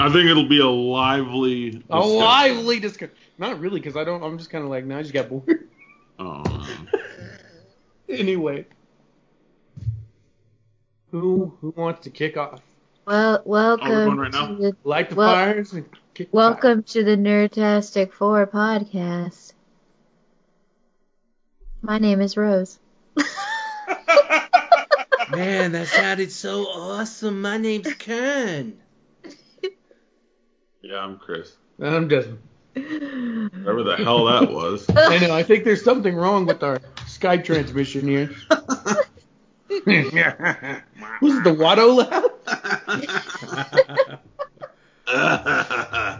I think it'll be a lively. A lively discussion. Not really, because I don't. I'm just kind of like, now I just got bored. Oh, anyway, who who wants to kick off? Well, oh, welcome right now? to the Light the Well- fires and kick. welcome to the Nerdtastic Four podcast. My name is Rose. Man, that sounded so awesome. My name's Ken. Yeah, I'm Chris. fire. I'm Desmond. Whatever the hell that was. I know. I think there's something wrong with our Skype transmission here. Was it the Watto laugh?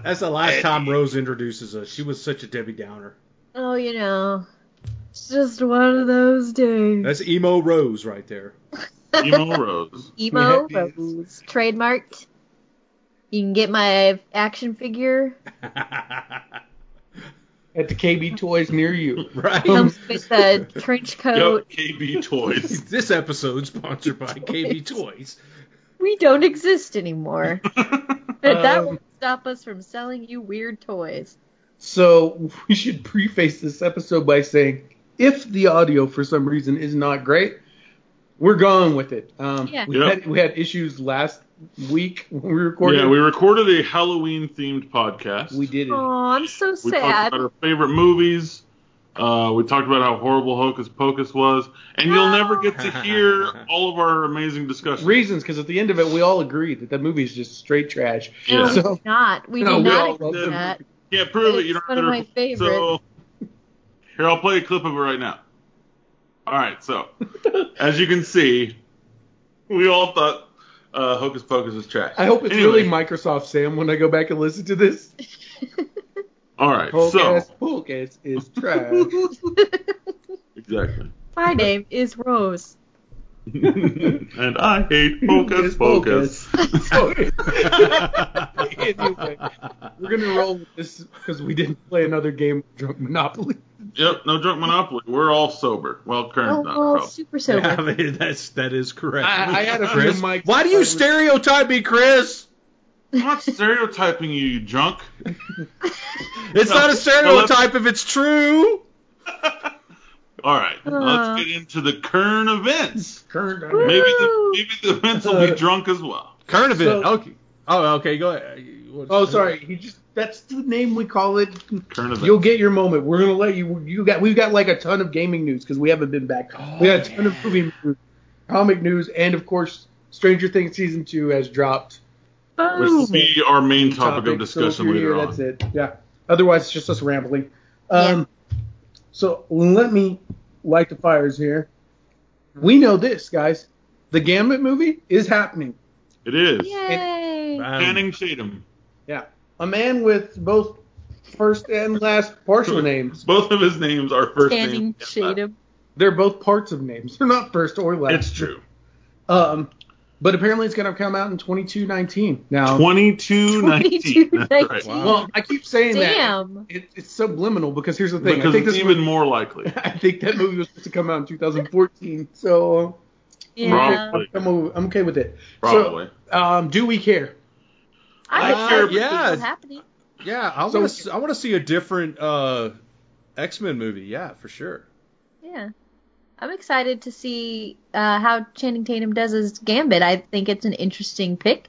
That's the last time Rose introduces us. She was such a Debbie Downer. Oh, you know, it's just one of those days. That's emo Rose right there. Emo Rose. Emo Yeah. Rose, trademarked. You can get my action figure. At the KB Toys near you. right? Comes with a trench coat. Yep, KB Toys. this episode sponsored by KB Toys. We don't exist anymore. that Um, won't stop us from selling you weird toys. So we should preface this episode by saying, if the audio for some reason is not great, we're going with it. Um, Yeah. we, Yep. had, we had issues last week when we recorded. Yeah, we recorded a Halloween themed podcast. we did it. Oh, I'm so We sad. talked about our favorite movies. Uh, we talked about how horrible Hocus Pocus was, and you'll never get to hear all of our amazing discussions. Reasons, because at the end of it, we all agreed that that movie is just straight trash. No, Yeah. we So- do not. We No, do we not agree that. Can't prove it. You don't one of have my to- favorites. So here, I'll play a clip of it right now. All right, so as you can see, we all thought uh, Hocus Pocus is trash. I hope it's Anyway, really Microsoft Sam when I go back and listen to this. All right, so Hocus Pocus is trash. exactly. My name is Rose. And I hate Hocus Pocus. So, anyway, we're gonna roll with this because we didn't play another game of Drunk Monopoly. Yep, no drunk monopoly. We're all sober. Well, Oh, Kern's not. well, probably. super sober. Yeah, I mean, that's that is correct. I, I had a Chris, mics. why do you was- stereotype me, Chris? I'm not stereotyping you, you drunk. It's No, not a no, stereotype if it's true. All right, Uh. let's get into the current events. Current Maybe the maybe the events will be drunk as well. Current event. So- okay. Oh, okay. Go ahead. What's- Oh, sorry. He just that's the name we call it. Current events. You'll get your moment. We're gonna let you. You got. We've got like a ton of gaming news because we haven't been back. we got a ton of movie news, comic news, and of course, Stranger Things season two has dropped. which will be our main topic, of discussion you're later here, on. That's it. Yeah. Otherwise, it's just us rambling. Um, So let me light the fires here. We know this, guys. The Gambit movie is happening. It is. Yay! Channing Tatum. Yeah. A man with both first and last partial names. Both of his names are first Channing names. Tatum. They're both parts of names. They're not first or last. It's true. Um, but apparently it's going to come out in 2219. Now, 2219. That's right. Wow. well, I keep saying Damn. that. It, it's subliminal because here's the thing. Because I think it's this even movie, more likely. I think that movie was supposed to come out in 2014. So Yeah. Probably. I'm, o- I'm okay with it. Probably. So, um, do we care? I Uh, care yeah. what's happening. Yeah, I So- want to. I want to see a different uh, X Men movie. Yeah, for sure. Yeah. I'm excited to see uh, how Channing Tatum does his Gambit. I think it's an interesting pick.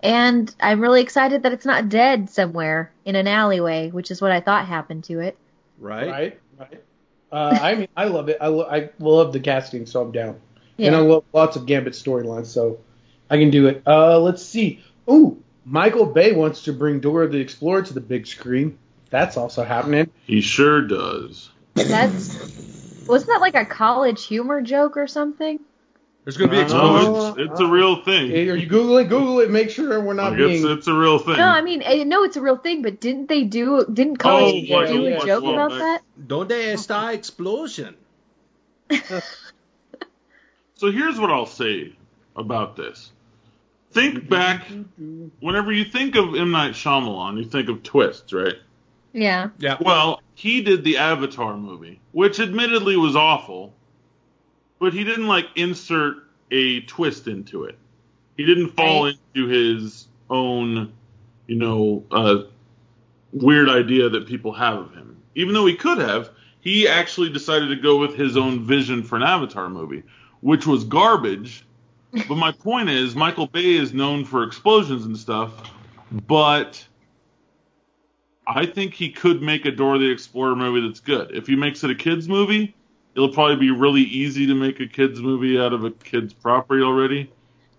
And I'm really excited that it's not dead somewhere in an alleyway, which is what I thought happened to it. Right. Right. Right. Uh, I mean, I love it. I, lo- I love the casting, so I'm down. Yeah. And I love lots of Gambit storylines, so I can do it. Uh, let's see. Ooh, Michael Bay wants to bring Dora the Explorer to the big screen. That's also happening. He sure does. That's wasn't that like a college humor joke or something? There's gonna be Uh, explosions. No, it's, it's a real thing. Are you Google it? Google it. Make sure we're not Like, it's, being. it's a real thing. No, I mean I know it's a real thing, but didn't they do didn't college Oh, humor yeah, do yeah, a joke yeah. about that? Donde está explosion? So here's what I'll say about this. Think back, whenever you think of M. Night Shyamalan, you think of twists, right? Yeah. Yeah. Well, he did the Avatar movie, which admittedly was awful, but he didn't like insert a twist into it. He didn't fall Right. into his own you know, uh, weird idea that people have of him. Even though he could have, he actually decided to go with his own vision for an Avatar movie, which was garbage. but my point is, Michael Bay is known for explosions and stuff, but I think he could make a Dora the Explorer movie that's good. If he makes it a kids movie, it'll probably be really easy to make a kids movie out of a kids property already.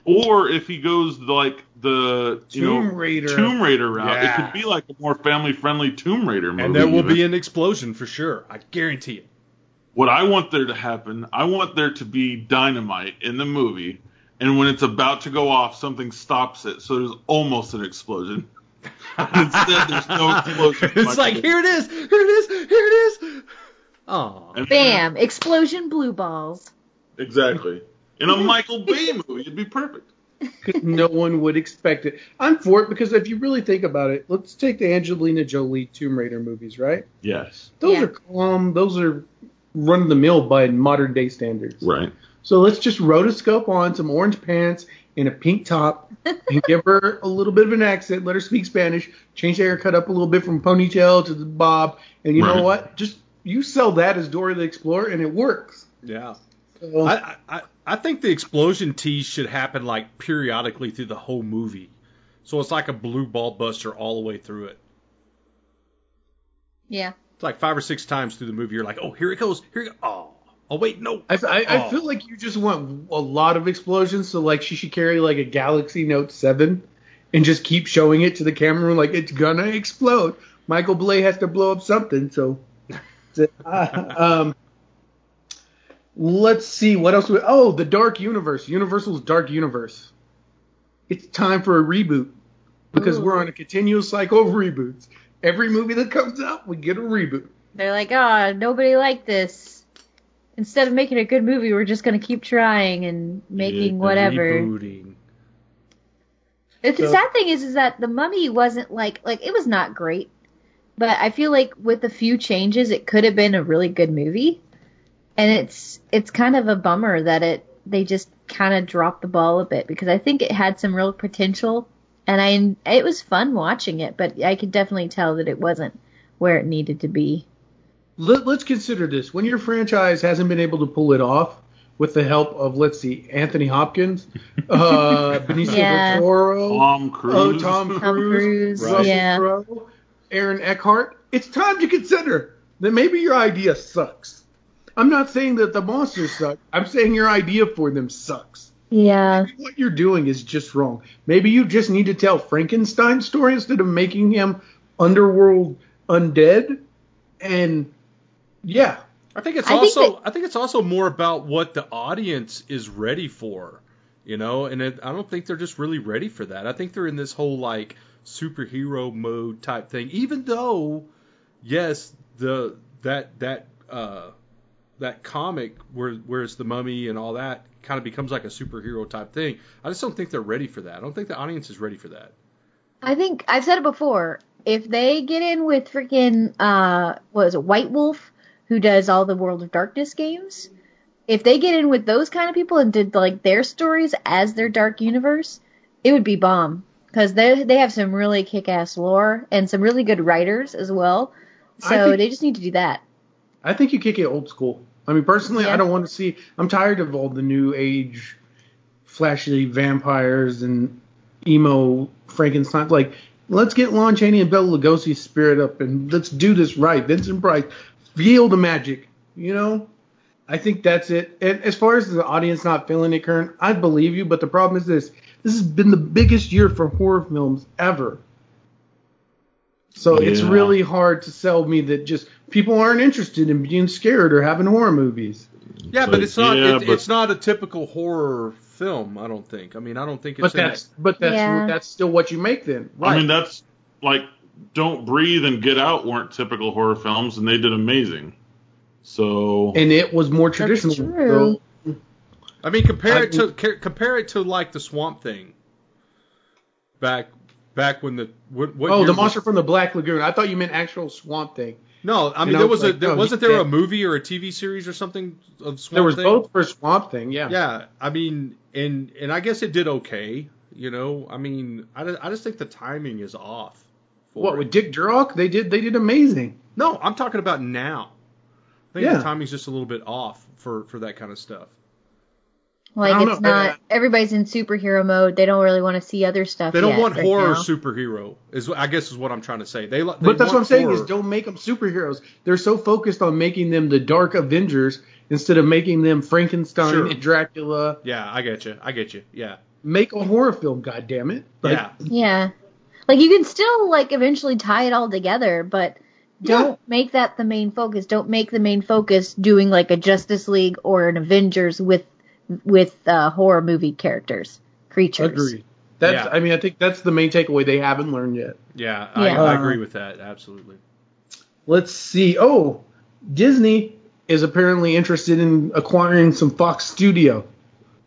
Or if he goes like the you Tomb know Raider. Tomb Raider route, it could be like a more family friendly Tomb Raider movie. And there will even. be an explosion for sure. I guarantee it. what I want there to happen, I want there to be dynamite in the movie, and when it's about to go off, something stops it, so there's almost an explosion. Instead, there's no explosion. It's like here it is, here it is, here it is. Oh, Bam! Explosion blue balls. Exactly. In a Michael Bay movie, it'd be perfect. no one would expect it. I'm for it because if you really think about it, let's take the Angelina Jolie Tomb Raider movies, right? Yes. Those Yeah. are calm. Those are run of the mill by modern day standards. Right. So let's just rotoscope on some orange pants and a pink top and give her a little bit of an accent. Let her speak Spanish. Change the haircut up a little bit from ponytail to the bob. And you Right. know what? Just you sell that as Dora the Explorer and it works. yeah. So, I, I I think the explosion tease should happen like periodically through the whole movie, so it's like a blue ball buster all the way through it. Yeah. It's like five or six times through the movie. You're like, oh, here it goes, here it goes. Oh, oh wait, no. I, I, I Oh. feel like you just want a lot of explosions, so like she should carry like a Galaxy Note 7 and just keep showing it to the camera like it's gonna explode. Michael Bay has to blow up something, so. uh, um, let's see what else. We, oh, the Dark Universe, Universal's Dark Universe. It's time for a reboot because Ooh. we're on a continuous cycle of reboots. Every movie that comes out, we get a reboot. They're like, oh, nobody liked this. Instead of making a good movie, we're just gonna keep trying and making Yeah, whatever. Rebooting. The So- sad thing is, is that the Mummy wasn't like like it was not great, but I feel like with a few changes, it could have been a really good movie. And it's it's kind of a bummer that it they just kind of dropped the ball a bit because I think it had some real potential, and I it was fun watching it, but I could definitely tell that it wasn't where it needed to be. Let, let's consider this. When your franchise hasn't been able to pull it off with the help of, let's see, Anthony Hopkins, uh, Benicio Yeah. del Toro, Tom Cruise. oh, Tom Tom Cruise, Cruise, Russell yeah. Crowe, Aaron Eckhart, it's time to consider that maybe your idea sucks. I'm not saying that the monsters suck. I'm saying your idea for them sucks. Yeah. What you're doing is just wrong. Maybe you just need to tell Frankenstein story instead of making him underworld undead. And yeah, I think it's I think also that- I think it's also more about what the audience is ready for, you know, and it, I don't think they're just really ready for that. I think they're in this whole like superhero mode type thing. Even though, yes, the that that uh that comic where where it's the mummy and all that kind of becomes like a superhero type thing. I just don't think they're ready for that. I don't think the audience is ready for that. I think I've said it before. If they get in with freaking uh what is it, White Wolf, who does all the World of Darkness games, if they get in with those kind of people and did like their stories as their dark universe, it would be bomb. Because they they have some really kick ass lore and some really good writers as well. So think- they just need to do that. I think you kick it old school. I mean, personally, Yeah. I don't want to see. I'm tired of all the new age, flashy vampires and emo Frankenstein. Like, let's get Lon Chaney and Bela Lugosi's spirit up and let's do this right. Vincent Price, feel the magic. You know, I think that's it. And as far as the audience not feeling it, Kern, I believe you. But the problem is this: this has been the biggest year for horror films ever. So it's really hard to sell me that just people aren't interested in being scared or having horror movies. Yeah, but But, it's not yeah, it, but- it's not a typical horror film. I don't think. I mean, I don't think it's But in that's but that's Yeah. that's still what you make then. I mean, that's like Don't Breathe and Get Out weren't typical horror films, and they did amazing. So And it was more traditional. true. So, I mean, compare I it to ca- compare it to like the Swamp Thing. Back back when the what, what oh, year the was- monster from the Black Lagoon. I thought you meant actual Swamp Thing. No, I mean know, there was it's a there, no, wasn't he there a movie or a TV series or something of Swamp there was Thing? both for Swamp Thing. Yeah. Yeah, I mean, and and I guess it did okay. You know, I mean, I, ju- I just think the timing is off. For What it. with Dick Durock? They did they did amazing. No, I'm talking about now. I think Yeah. the timing's just a little bit off for for that kind of stuff. Like it's know, not everybody's in superhero mode. They don't really want to see other stuff. They don't yet want right horror now. superhero. Is I guess is what I'm trying to say. They, li- they But that's what I'm want saying is don't make them superheroes. They're so focused on making them the Dark Avengers instead of making them Frankenstein Sure. and Dracula. Yeah, I get you. I get you. Yeah. Make a horror film, God damn it! yeah. Yeah. Like you can still like eventually tie it all together, but don't make that the main focus. Don't make the main focus doing like a Justice League or an Avengers with with uh, horror movie characters, creatures. Agreed. That's. Yeah. I mean, I think that's the main takeaway they haven't learned yet. Yeah, Yeah. I, I agree with that. Absolutely. Let's see. Oh, Disney is apparently interested in acquiring some Fox Studio.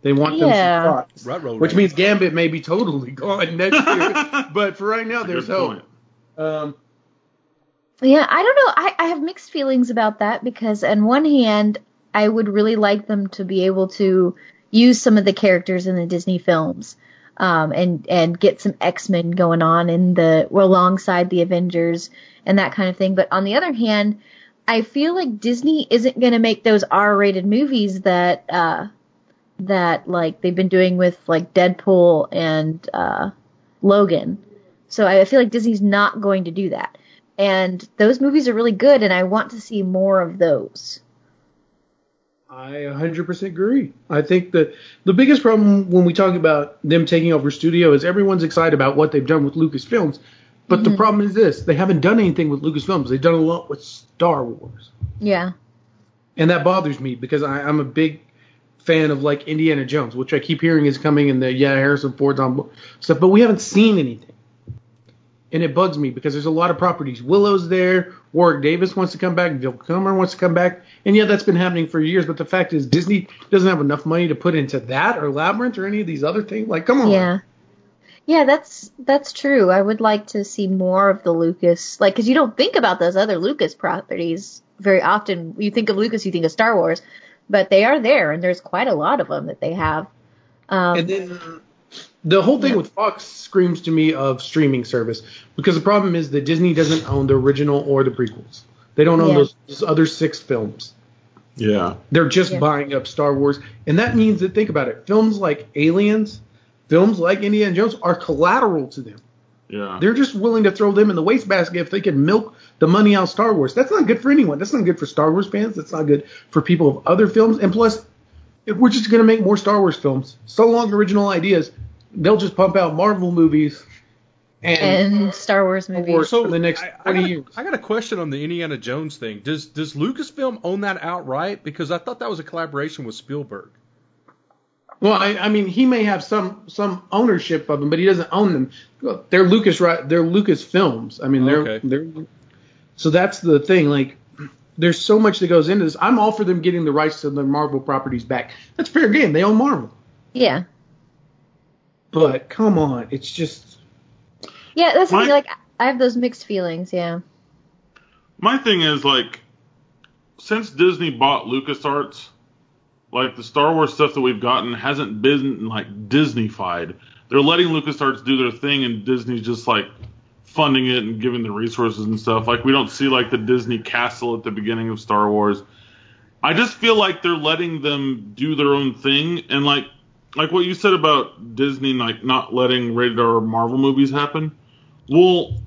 They want them Yeah. some Fox, Ruh-roh, which right? means Gambit may be totally gone next year. but for right now, there's hope. Um, Yeah, I don't know. I, I have mixed feelings about that because, on one hand, I would really like them to be able to use some of the characters in the Disney films, um, and and get some X Men going on in the alongside the Avengers and that kind of thing. But on the other hand, I feel like Disney isn't going to make those R-rated movies that uh, that like they've been doing with like Deadpool and uh, Logan. So I feel like Disney's not going to do that. And those movies are really good, and I want to see more of those. I 100% agree. I think that the biggest problem when we talk about them taking over studio is everyone's excited about what they've done with Lucasfilms. But the problem is this they haven't done anything with Lucasfilms. They've done a lot with Star Wars. Yeah. And that bothers me because I, I'm a big fan of like Indiana Jones, which I keep hearing is coming in the, yeah, Harrison Ford's on stuff, but we haven't seen anything. And it bugs me because there's a lot of properties. Willow's there. Warwick Davis wants to come back. Bill Kilmer wants to come back. And yeah, that's been happening for years. But the fact is, Disney doesn't have enough money to put into that or Labyrinth or any of these other things. Like, come on. Yeah. Yeah, that's that's true. I would like to see more of the Lucas, like, because you don't think about those other Lucas properties very often. You think of Lucas, you think of Star Wars, but they are there, and there's quite a lot of them that they have. Um, And then the whole thing Yeah. with Fox screams to me of streaming service because the problem is that Disney doesn't own the original or the prequels. They don't own Yeah. those, those other six films. Yeah. They're just Yeah. buying up Star Wars, and that means that think about it. Films like Aliens, films like Indiana Jones are collateral to them. Yeah. They're just willing to throw them in the wastebasket if they can milk the money out of Star Wars. That's not good for anyone. That's not good for Star Wars fans. That's not good for people of other films. And plus, if we're just going to make more Star Wars films, so long original ideas, they'll just pump out Marvel movies and, and Star Wars movies. for the next I, I 20 got a- years. I got a question on the Indiana Jones thing. Does does Lucasfilm own that outright? Because I thought that was a collaboration with Spielberg. Well, I, I mean, he may have some some ownership of them, but he doesn't own them. They're Lucas right? They're Lucas Films. I mean, they're Okay. they're. So that's the thing. Like, there's so much that goes into this. I'm all for them getting the rights to the Marvel properties back. That's fair game. They own Marvel. yeah. But come on, it's just Yeah, that's My- like I have those mixed feelings. Yeah. My thing is like, since Disney bought LucasArts, like the Star Wars stuff that we've gotten hasn't been like Disneyfied. They're letting LucasArts do their thing, and Disney's just like funding it and giving the resources and stuff. Like we don't see like the Disney castle at the beginning of Star Wars. I just feel like they're letting them do their own thing, and like like what you said about Disney like not letting rated R Marvel movies happen. Well,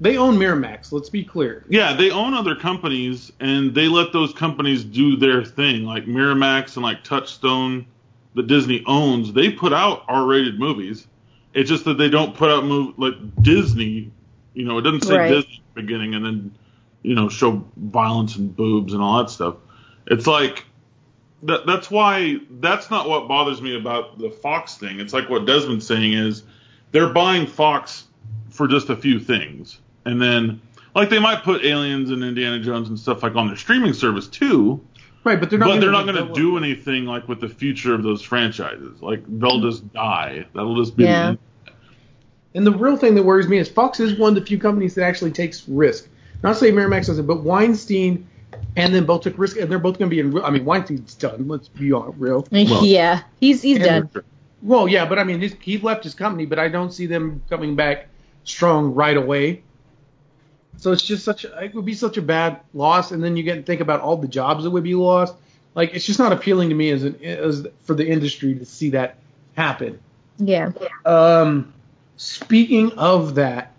they own Miramax. Let's be clear. yeah, they own other companies and they let those companies do their thing. Like Miramax and like Touchstone that Disney owns, they put out R-rated movies. It's just that they don't put out mov like Disney. You know, it doesn't say Right. Disney at the beginning and then you know show violence and boobs and all that stuff. It's like that. That's why that's not what bothers me about the Fox thing. It's like what Desmond's saying is they're buying Fox for just a few things, and then like they might put Aliens and Indiana Jones and stuff like on their streaming service too, Right, but they're not. but they're gonna not going to do anything like with the future of those franchises. Like they'll mm-hmm. just die. That'll just be Yeah. the And the real thing that worries me is Fox is one of the few companies that actually takes risk. Not saying Miramax doesn't, but Weinstein and then both took risk, and they're both going to be in. real I mean, Weinstein's done. Let's be on real. yeah. He's he's And- done. Well, yeah, but I mean, his, he left his company, but I don't see them coming back strong right away. So it's just such a, it would be such a bad loss, and then you get to think about all the jobs that would be lost. Like it's just not appealing to me as an as for the industry to see that happen. Yeah. Um, speaking of that,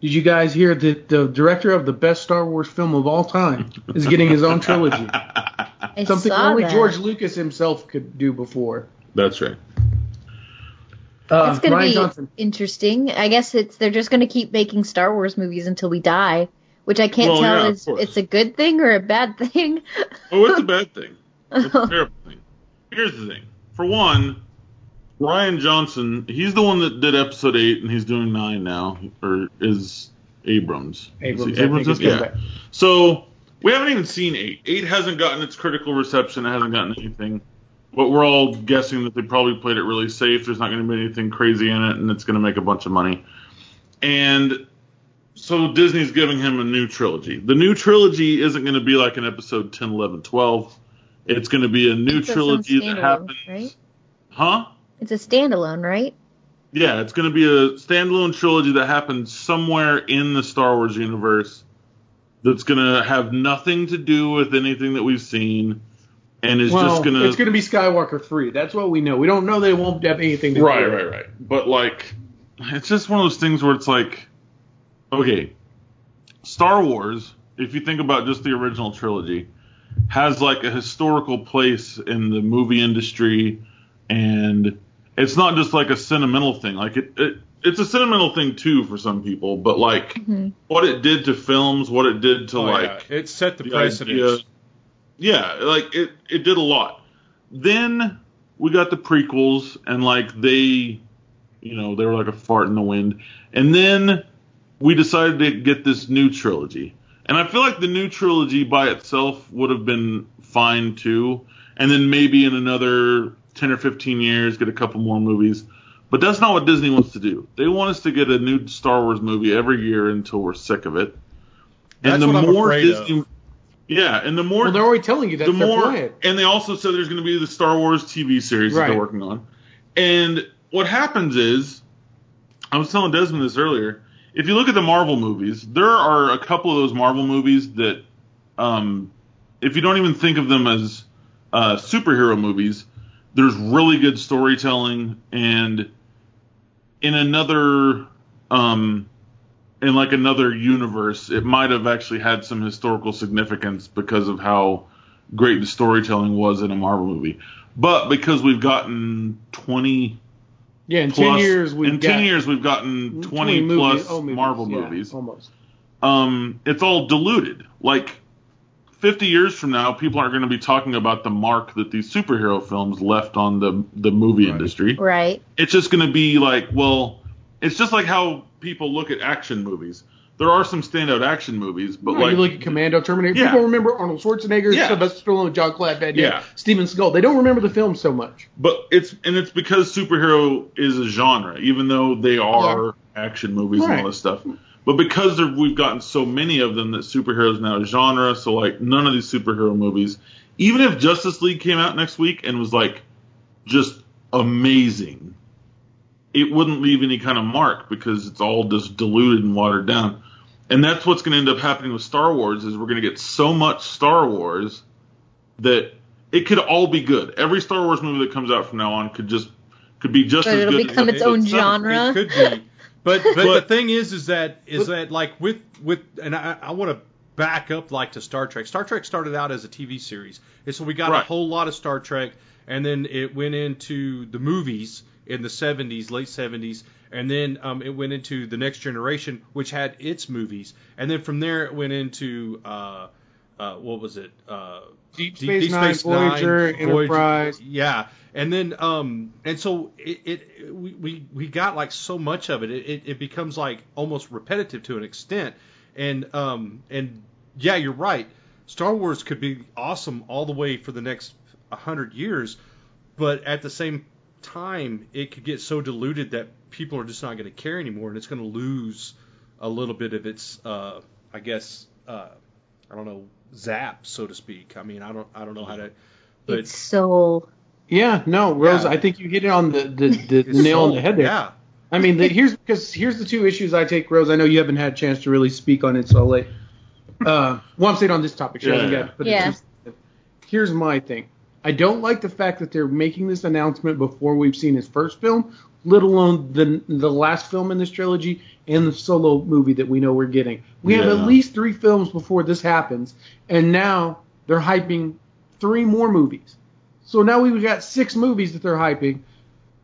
did you guys hear that the director of the best Star Wars film of all time is getting his own trilogy? I Something saw only that. George Lucas himself could do before. That's right. Uh, It's gonna Rian be Johnson. interesting. I guess it's they're just gonna keep making Star Wars movies until we die, which I can't Well, tell yeah, is it's a good thing or a bad thing. Oh, it's a bad thing. It's a terrible thing. Here's the thing. For one, Rian Johnson, he's the one that did episode eight, and he's doing nine now, or is Abrams? Abrams, Is he is yeah. back. So we haven't even seen eight. Eight hasn't gotten its critical reception. It hasn't gotten anything. But we're all guessing that they probably played it really safe. There's not going to be anything crazy in it, and it's going to make a bunch of money. And so Disney's giving him a new trilogy. The new trilogy isn't going to be like an episode 10, 11, 12. It's going to be a new trilogy that happens. right? Huh? It's a standalone, right? Yeah, it's going to be a standalone trilogy that happens somewhere in the Star Wars universe that's going to have nothing to do with anything that we've seen and is well, just going to it's going to be Skywalker three. That's what we know. We don't know they won't have anything to do Right, with right, right. But like, it's just one of those things where it's like, okay, Star Wars. If you think about just the original trilogy, has like a historical place in the movie industry, and it's not just like a sentimental thing. Like it, it it's a sentimental thing too for some people, but like hmm what it did to films, what it did to Oh, yeah. like it set the, the precedent. idea- yeah, like it it did a lot. Then we got the prequels and like they you know, they were like a fart in the wind. And then we decided to get this new trilogy. And I feel like the new trilogy by itself would have been fine too. And then maybe in another 10 or 15 years get a couple more movies. But that's not what Disney wants to do. They want us to get a new Star Wars movie every year until we're sick of it. That's and the what I'm more afraid of. Disney Yeah, and the more Well, they're already telling you that the they're more, playing. and they also said there's going to be the Star Wars TV series that they're working on. And what happens is, I was telling Desmond this earlier. If you look at the Marvel movies, there are a couple of those Marvel movies that, um, if you don't even think of them as uh, superhero movies, there's really good storytelling, and in another, um, in like another universe, it might have actually had some historical significance because of how great the storytelling was in a Marvel movie. But because we've gotten 20 Yeah, in plus, ten years we've in got 10 years we've gotten 20, movies- plus oh, movies, Marvel yeah, movies. almost. Um, it's all diluted. Like 50 years from now, people aren't going to be talking about the mark that these superhero films left on the the movie Right. industry. Right. It's just going to be like, well, it's just like how people look at action movies. There are some standout action movies, but No, like you look at Commando, Terminator. Yeah. People remember Arnold Schwarzenegger, Yeah. Sylvester Stallone, Jean-Claude Van Damme, Yeah. Steven Seagal. They don't remember the film so much. But it's and it's because superhero is a genre, even though they are action movies and all this stuff. Hmm. But because there, we've gotten so many of them that superheroes now a genre, so like none of these superhero movies, even if Justice League came out next week and was like just amazing, it wouldn't leave any kind of mark because it's all just diluted and watered down. And that's what's going to end up happening with Star Wars is we're going to get so much Star Wars that it could all be good. Every Star Wars movie that comes out from now on could just could be just But as it'll good. become as its own episode genre. It could be, but but, the thing is, is that is But- that like with with and I, I want to back up like to Star Trek. Star Trek started out as a TV series, and so we got a whole lot of Star Trek, and then it went into the movies in the 70s, late 70s, and then um, it went into the Next Generation, which had its movies, and then from there it went into uh, uh, what was it? Uh, Deep Space Deep Nine, Space Nine, Voyager, Voyager, Enterprise. yeah, and then um and so it, it we, we we got like so much of it. it it it becomes like almost repetitive to an extent, and um and yeah, you're right. Star Wars could be awesome all the way for the next hundred years, but at the same time, it could get so diluted that people are just not going to care anymore, and it's going to lose a little bit of its, uh, I guess, uh, I don't know, zap, so to speak. I mean, I don't, I don't know how to, but It's so Yeah, no, Rose, Yeah. I think you hit it on the, the, the It's nail on the head there. Yeah. I mean, the, here's because here's the two issues I take, Rose. I know you haven't had a chance to really speak on it, so I'll let. Uh, well, I'm saying on this topic. She Yeah, hasn't yeah. got to Yeah. it Here's my thing. I don't like the fact that they're making this announcement before we've seen his first film, let alone the the last film in this trilogy and the solo movie that we know we're getting. We have at least three films before this happens, and now they're hyping three more movies. So now we've got six movies that they're hyping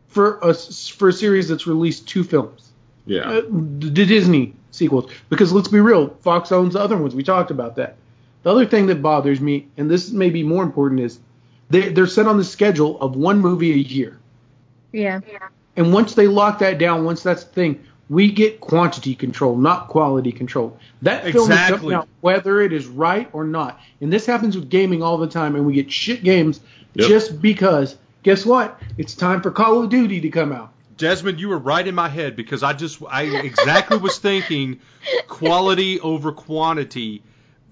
for a for a series that's released two films. Yeah. Uh, the Disney sequels. Because let's be real, Fox owns the other ones. We talked about that. The other thing that bothers me, and this may be more important, is they, they're set on the schedule of one movie a year. Yeah. And once they lock that down, once that's the thing, we get quantity control, not quality control. That film is Exactly. coming out whether it is right or not. And this happens with gaming all the time, and we get shit games Yep. just because. Guess what? It's time for Call of Duty to come out. Desmond, you were right in my head because I just I exactly was thinking quality over quantity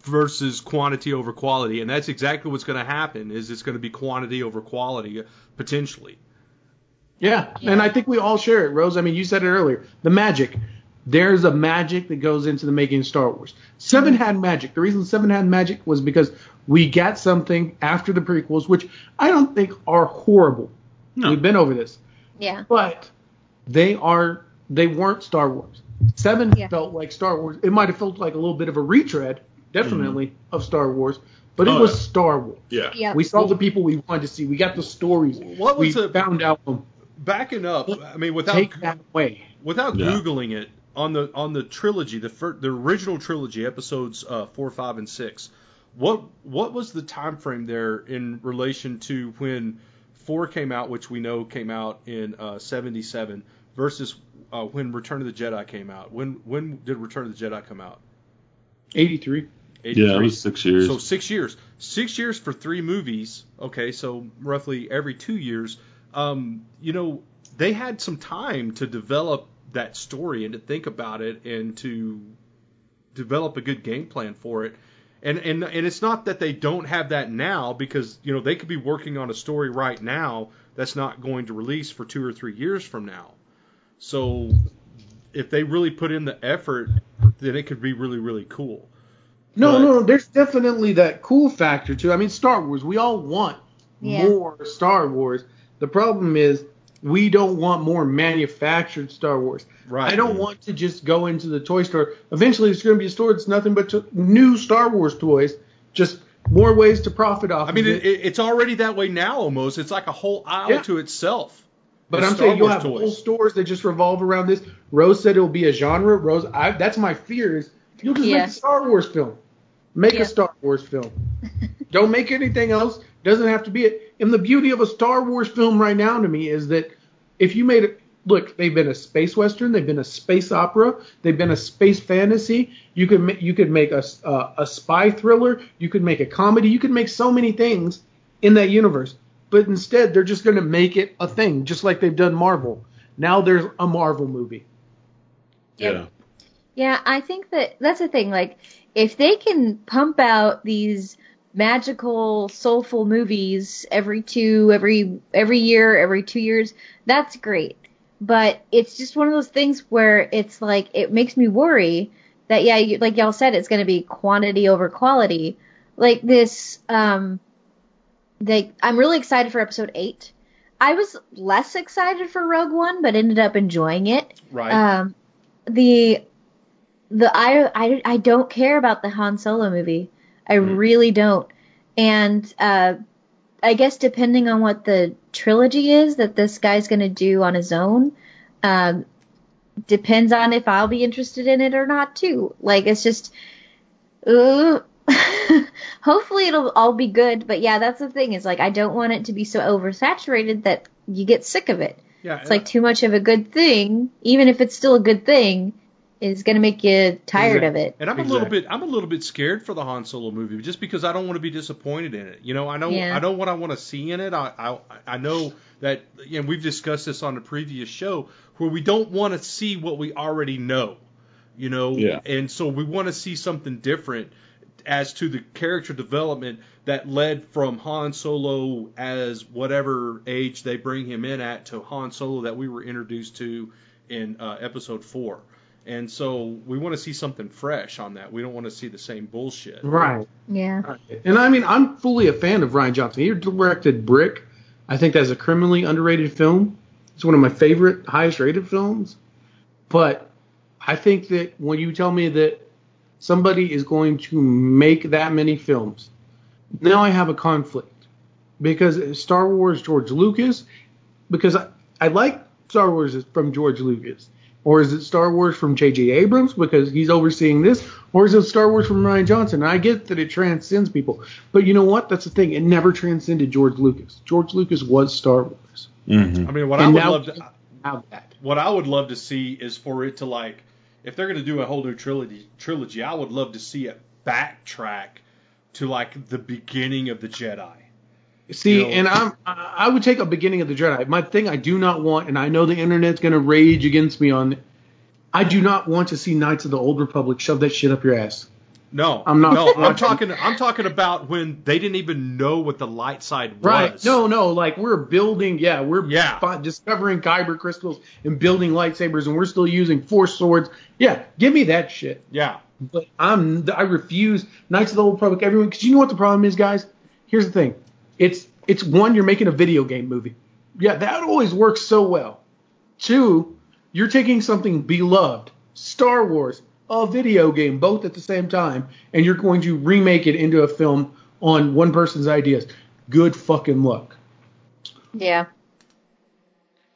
versus quantity over quality, and that's exactly what's going to happen. Is it's going to be quantity over quality potentially. Yeah, and I think we all share it, Rose. I mean, you said it earlier. The magic. There's a magic that goes into the making of Star Wars. Seven mm-hmm. had magic. The reason Seven had magic was because we got something after the prequels, which I don't think are horrible. No. We've been over this, Yeah. but they are they weren't Star Wars. Seven Yeah. felt like Star Wars. It might have felt like a little bit of a retread, definitely mm-hmm. of Star Wars, but it Oh, was yeah. Star Wars. Yeah. Yeah. We saw the people we wanted to see. We got the stories. What was we the- found out them. Backing up, I mean, without Take that away. without Yeah. googling it on the on the trilogy, the fir- the original trilogy, episodes uh, four, five, and six. What what was the time frame there in relation to when four came out, which we know came out in uh, seventy seven, versus uh, when Return of the Jedi came out? When when did Return of the Jedi come out? 83. Yeah, it was six years. So six years. Six years for three movies. Okay, so roughly every two years. Um, you know, they had some time to develop that story and to think about it and to develop a good game plan for it. And and and it's not that they don't have that now because you know they could be working on a story right now that's not going to release for two or three years from now. So if they really put in the effort, then it could be really really cool. No, But- no, no. There's definitely that cool factor too. I mean, Star Wars. We all want Yeah. more Star Wars. The problem is we don't want more manufactured Star Wars. Right. I don't want to just go into the toy store. Eventually, it's going to be a store that's nothing but to, new Star Wars toys. Just more ways to profit off. I mean, of it, it, it's already that way now. Almost, it's like a whole aisle Yeah. to itself. But I'm Star saying you'll have toys. whole stores that just revolve around this. Rose said it'll be a genre. Rose, I, that's my fear is you'll just Yeah. make a Star Wars film. Make Yeah. a Star Wars film. Don't make anything else. Doesn't have to be it. And the beauty of a Star Wars film right now to me is that if you made it, look, they've been a space western, they've been a space opera, they've been a space fantasy. You could ma- you could make a s- uh, a spy thriller. You could make a comedy. You could make so many things in that universe. But instead, they're just going to make it a thing, just like they've done Marvel. Now there's a Marvel movie. yeah. Yeah, I think that that's the thing. Like, if they can pump out these magical, soulful movies every two, every every year, every two years, that's great. But it's just one of those things where it's like it makes me worry that yeah, you, like y'all said, it's going to be quantity over quality. Like this, um, like I'm really excited for episode eight. I was less excited for Rogue One, but ended up enjoying it. Right. Um, the the I, I I don't care about the Han Solo movie. I really don't. And uh, I guess depending on what the trilogy is that this guy's going to do on his own, um, depends on if I'll be interested in it or not too. Like it's just, uh, hopefully it'll all be good. But yeah, that's the thing is like I don't want it to be so oversaturated that you get sick of it. yeah. It's like too much of a good thing, even if it's still a good thing, is gonna make you tired of it. And I'm a little bit I'm a little bit scared for the Han Solo movie just because I don't want to be disappointed in it. You know, I know Yeah. I know what I want to see in it. I I, I know that and we've discussed this on the previous show where we don't want to see what we already know. You know, Yeah. and so we want to see something different. as to the character development that led from Han Solo as whatever age they bring him in at to Han Solo that we were introduced to in uh, Episode Four. And so we want to see something fresh on that. We don't want to see the same bullshit. Right. Yeah. And I mean, I'm fully a fan of Rian Johnson. He directed Brick. I think that's a criminally underrated film. It's one of my favorite, highest rated films. But I think that when you tell me that somebody is going to make that many films, now I have a conflict. Because Star Wars, George Lucas, because I, I like Star Wars from George Lucas. Or is it Star Wars from J.J. Abrams because he's overseeing this? Or is it Star Wars from Rian Johnson? And I get that it transcends people. But you know what? That's the thing. It never transcended George Lucas. George Lucas was Star Wars. Mm-hmm. I mean, what I would now love we to have that. what I would love to see is for it to like, if they're going to do a whole new trilogy, trilogy, I would love to see it backtrack to like the beginning of the Jedi. See, You know- and I'm I I would take a beginning of the Jedi. My thing I do not want, and I know the internet's gonna rage against me on. I do not want to see Knights of the Old Republic shove that shit up your ass. No, I'm not- No, I'm talking. I'm talking about when they didn't even know what the light side was. Right? No, no. Like we're building. Yeah, we're Yeah. discovering kyber crystals and building lightsabers, and we're still using force swords. Yeah, give me that shit. Yeah. But I'm I refuse Knights of the Old Republic. Everyone, because you know what the problem is, guys. Here's the thing. It's it's one you're making a video game movie. Yeah, that always works so well. Two, you're taking something beloved, Star Wars, a video game, both at the same time, and you're going to remake it into a film on one person's ideas. Good fucking luck. Yeah.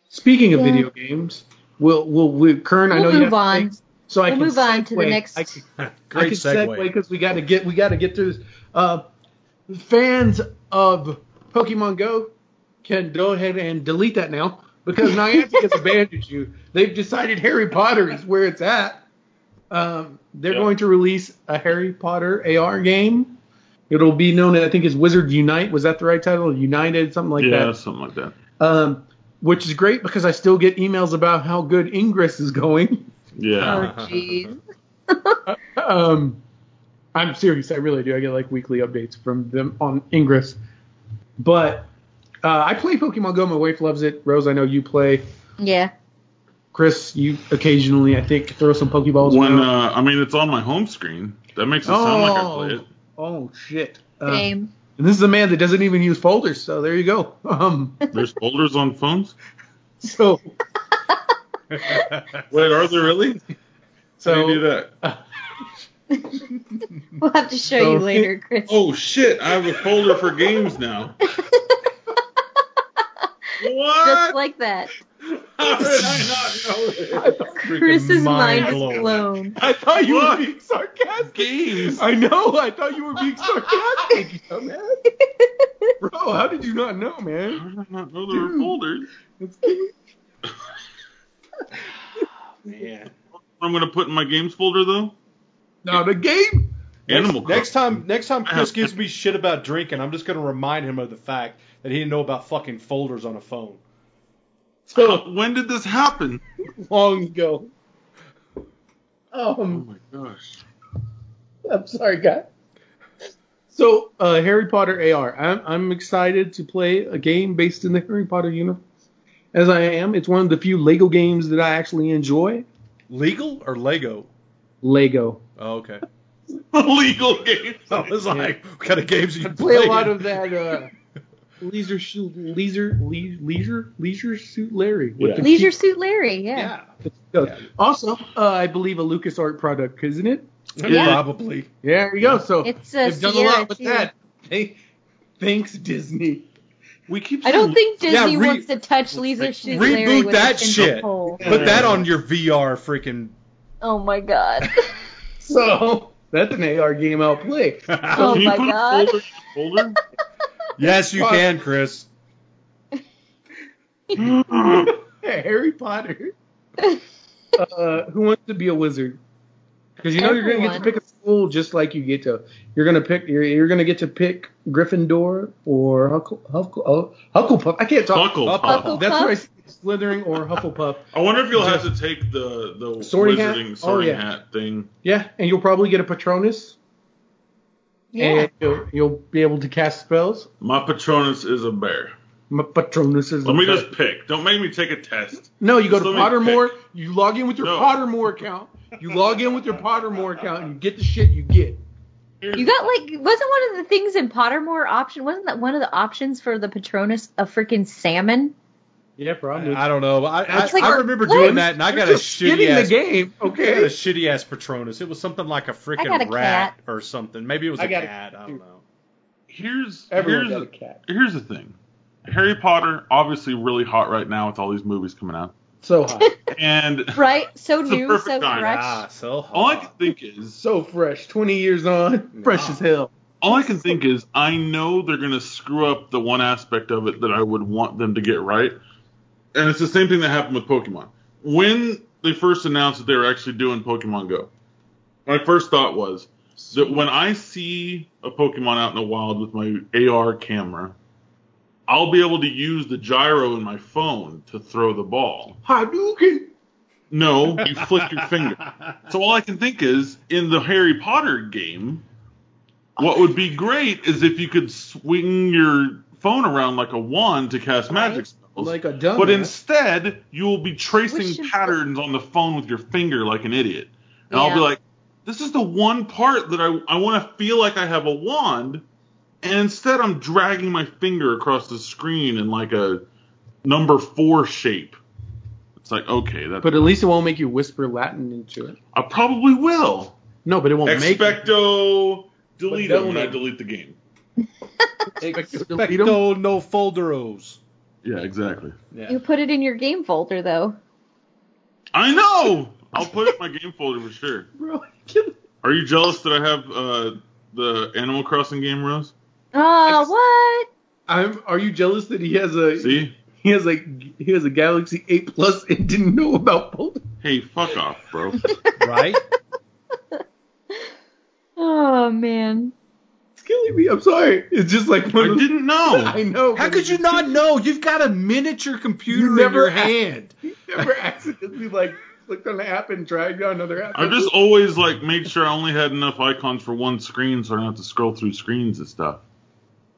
Speaking of Yeah. video games, we'll we'll, we Kern, I We'll know you move have to on. say- so We'll can move on to the next- I can, I Great can segue. because we got to get we got to get through this. Uh, fans of Pokemon Go can go ahead and delete that now because Niantic has abandoned you. They've decided Harry Potter is where it's at. Um, they're Yep. going to release a Harry Potter AR game. It'll be known, I think, as Wizard Unite. Was that the right title? United, something like yeah, that. Yeah, something like that. Um, which is great because I still get emails about how good Ingress is going. Yeah. Oh, jeez. um, I'm serious. I really do. I get like weekly updates from them on Ingress. But uh, I play Pokemon Go. My wife loves it. Rose, I know you play. Yeah. Chris, you occasionally, I think, throw some Pokeballs. when uh, I mean, it's on my home screen. That makes it sound like I play it. oh shit! Uh, Same. and this is a man that doesn't even use folders, so there you go. Um, There's folders on phones. so Wait, are there really? so How do you do that? We'll have to show So- you later, Chris. Oh shit! I have a folder for games now. What? Just like that. How did I not know this? Chris's mind is mind-blowing. blown. I thought you What? were being sarcastic. Games. I know. I thought you were being sarcastic, you dumbass. Bro, how did you not know, How man? did I not know there were Dude. folders? Man. I'm gonna put in my games folder though. Now the game. Animal. Next Crossing. time, next time Chris gives me shit about drinking, I'm just gonna remind him of the fact that he didn't know about fucking folders on a phone. So when did this happen? long ago. Oh Um, my gosh. I'm sorry, guy. So, uh, Harry Potter AR. I'm, I'm excited to play a game based in the Harry Potter universe. As I am, it's one of the few Lego games that I actually enjoy. Legal or Lego? Lego. Oh, okay. Legal games. I was like, what kind of games are you I play a lot of that uh, leisure suit, leisure, le- leisure, leisure suit Larry. Yeah. Leisure Suit Larry, yeah. Yeah, goes. Also, uh, I believe a LucasArt product, isn't it? Yeah. probably. Yeah, there you go. So It's uh, they've done a lot with too. that. Hey, thanks Disney. We keep. I don't think Disney Yeah, re- wants to touch Leisure Suit reboot Larry when that it's in shit. Put that on your VR freaking. Oh my god. So that's an AR game I'll play. Oh Can you my God. folder? folder? yes, you Fuck. can, Chris. Harry Potter. uh, who wants to be a wizard? Because you know you're gonna get to pick a school just like you get to. You're gonna pick. You're, you're gonna get to pick Gryffindor or Huckle, Huckle, oh, Hufflepuff. I can't talk. Hucklepuff. Hucklepuff. That's what I said. Slytherin or Hufflepuff. I wonder if you'll have to take the the Sorting hat? wizarding Oh, yeah. hat thing. Yeah, and you'll probably get a Patronus. Yeah. And you'll, you'll be able to cast spells. My Patronus is a bear. My Patronus is Let a me bear. just pick. Don't make me take a test. No, you go to let me Pottermore. You log in with your No. Pottermore account. You log in with your Pottermore account, and you get the shit you get. You got like wasn't one of the things in Pottermore option wasn't that one of the options for the Patronus a freaking salmon? Yeah, probably. I don't know. I, I, like- I remember what? doing that, and I got a just shitty ass. the game. I got a shitty ass Patronus. It was something like a freaking a rat cat. or something. Maybe it was I a a cat. cat, I don't know. Here's Everyone here's got a cat. here's the thing. Harry Potter obviously really hot right now with all these movies coming out. So hot. And Right? So new, so time. fresh. Ah, so hot. all I can think is so fresh. 20 years on. Fresh as hell. all I can think is I know they're gonna screw up the one aspect of it that I would want them to get right. And it's the same thing that happened with Pokemon. When they first announced that they were actually doing Pokemon Go, my first thought was that when I see a Pokemon out in the wild with my AR camera, I'll be able to use the gyro in my phone to throw the ball. Hadouken. No, you flick your finger. So all I can think is in the Harry Potter game, what would be great is if you could swing your phone around like a wand to cast magic spells. Like a dumb. but instead, you will be tracing patterns on the phone with your finger like an idiot. And I'll be like, this is the one part that I, I want to feel like I have a wand. And instead, I'm dragging my finger across the screen in like a number four shape. It's like, okay, that But at least it won't make you whisper Latin into it. I probably will. No, but it won't make. Expecto delete But them when I don't- delete the game. Expecto delete 'em. Expecto no folderos. Yeah, exactly. Yeah. You put it in your game folder though. I know. I'll put it in my game folder for sure. Bro, kill- Are you jealous that I have uh, the Animal Crossing game, Rose? Oh, what? I'm. Are you jealous that he has a See? he has a he has a Galaxy 8 Plus and didn't know about Boulder? Hey, fuck off, bro. Right? Oh man. It's killing me. I'm sorry. It's just like I didn't know. I know. How could you not know? You've got a miniature computer You in your asked. hand. You never accidentally like clicked on the app and dragged down another app. I just always like made sure I only had enough icons for one screen, so I don't have to scroll through screens and stuff.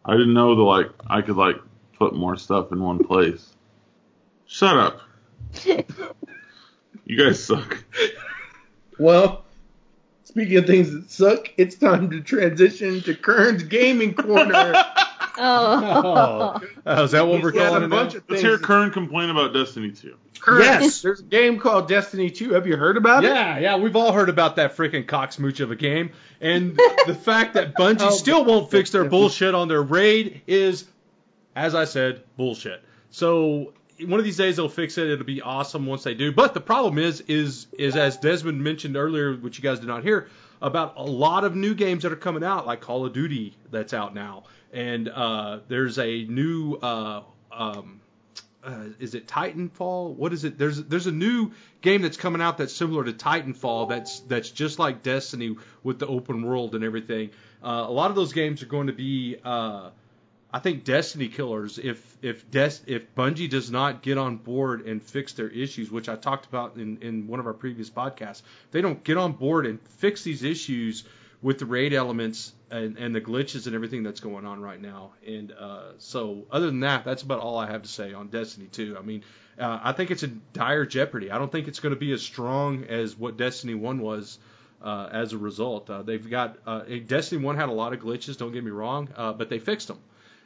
I didn't know that like I could like put more stuff in one place. Shut up. You guys suck. Well, speaking of things that suck, it's time to transition to Kern's gaming corner. Oh. Oh, is that what we're He's calling it bunch now? of Let's things. hear Kern complain about Destiny 2. Kern, Yes. there's a game called Destiny 2. Have you heard about it? Yeah, yeah, we've all heard about that freaking cocksmooch of a game, and the fact that Bungie Oh, still won't fix their bullshit on their raid is, as I said, bullshit. So one of these days they'll fix it. It'll be awesome once they do. But the problem is, is, is as Desmond mentioned earlier, which you guys did not hear, about a lot of new games that are coming out, like Call of Duty that's out now, and uh, there's a new. Uh, um, uh, is it Titanfall? What is it? There's there's a new game that's coming out that's similar to Titanfall. That's that's just like Destiny with the open world and everything. Uh, a lot of those games are going to be, uh, I think, Destiny killers if if Des- if Bungie does not get on board and fix their issues, which I talked about in in one of our previous podcasts. If they don't get on board and fix these issues with the raid elements and, and the glitches and everything that's going on right now. And uh, so, other than that, that's about all I have to say on Destiny 2. I mean, uh, I think it's in dire jeopardy. I don't think it's going to be as strong as what Destiny 1 was. Uh, as a result, uh, they've got uh, Destiny 1 had a lot of glitches. Don't get me wrong, uh, but they fixed them,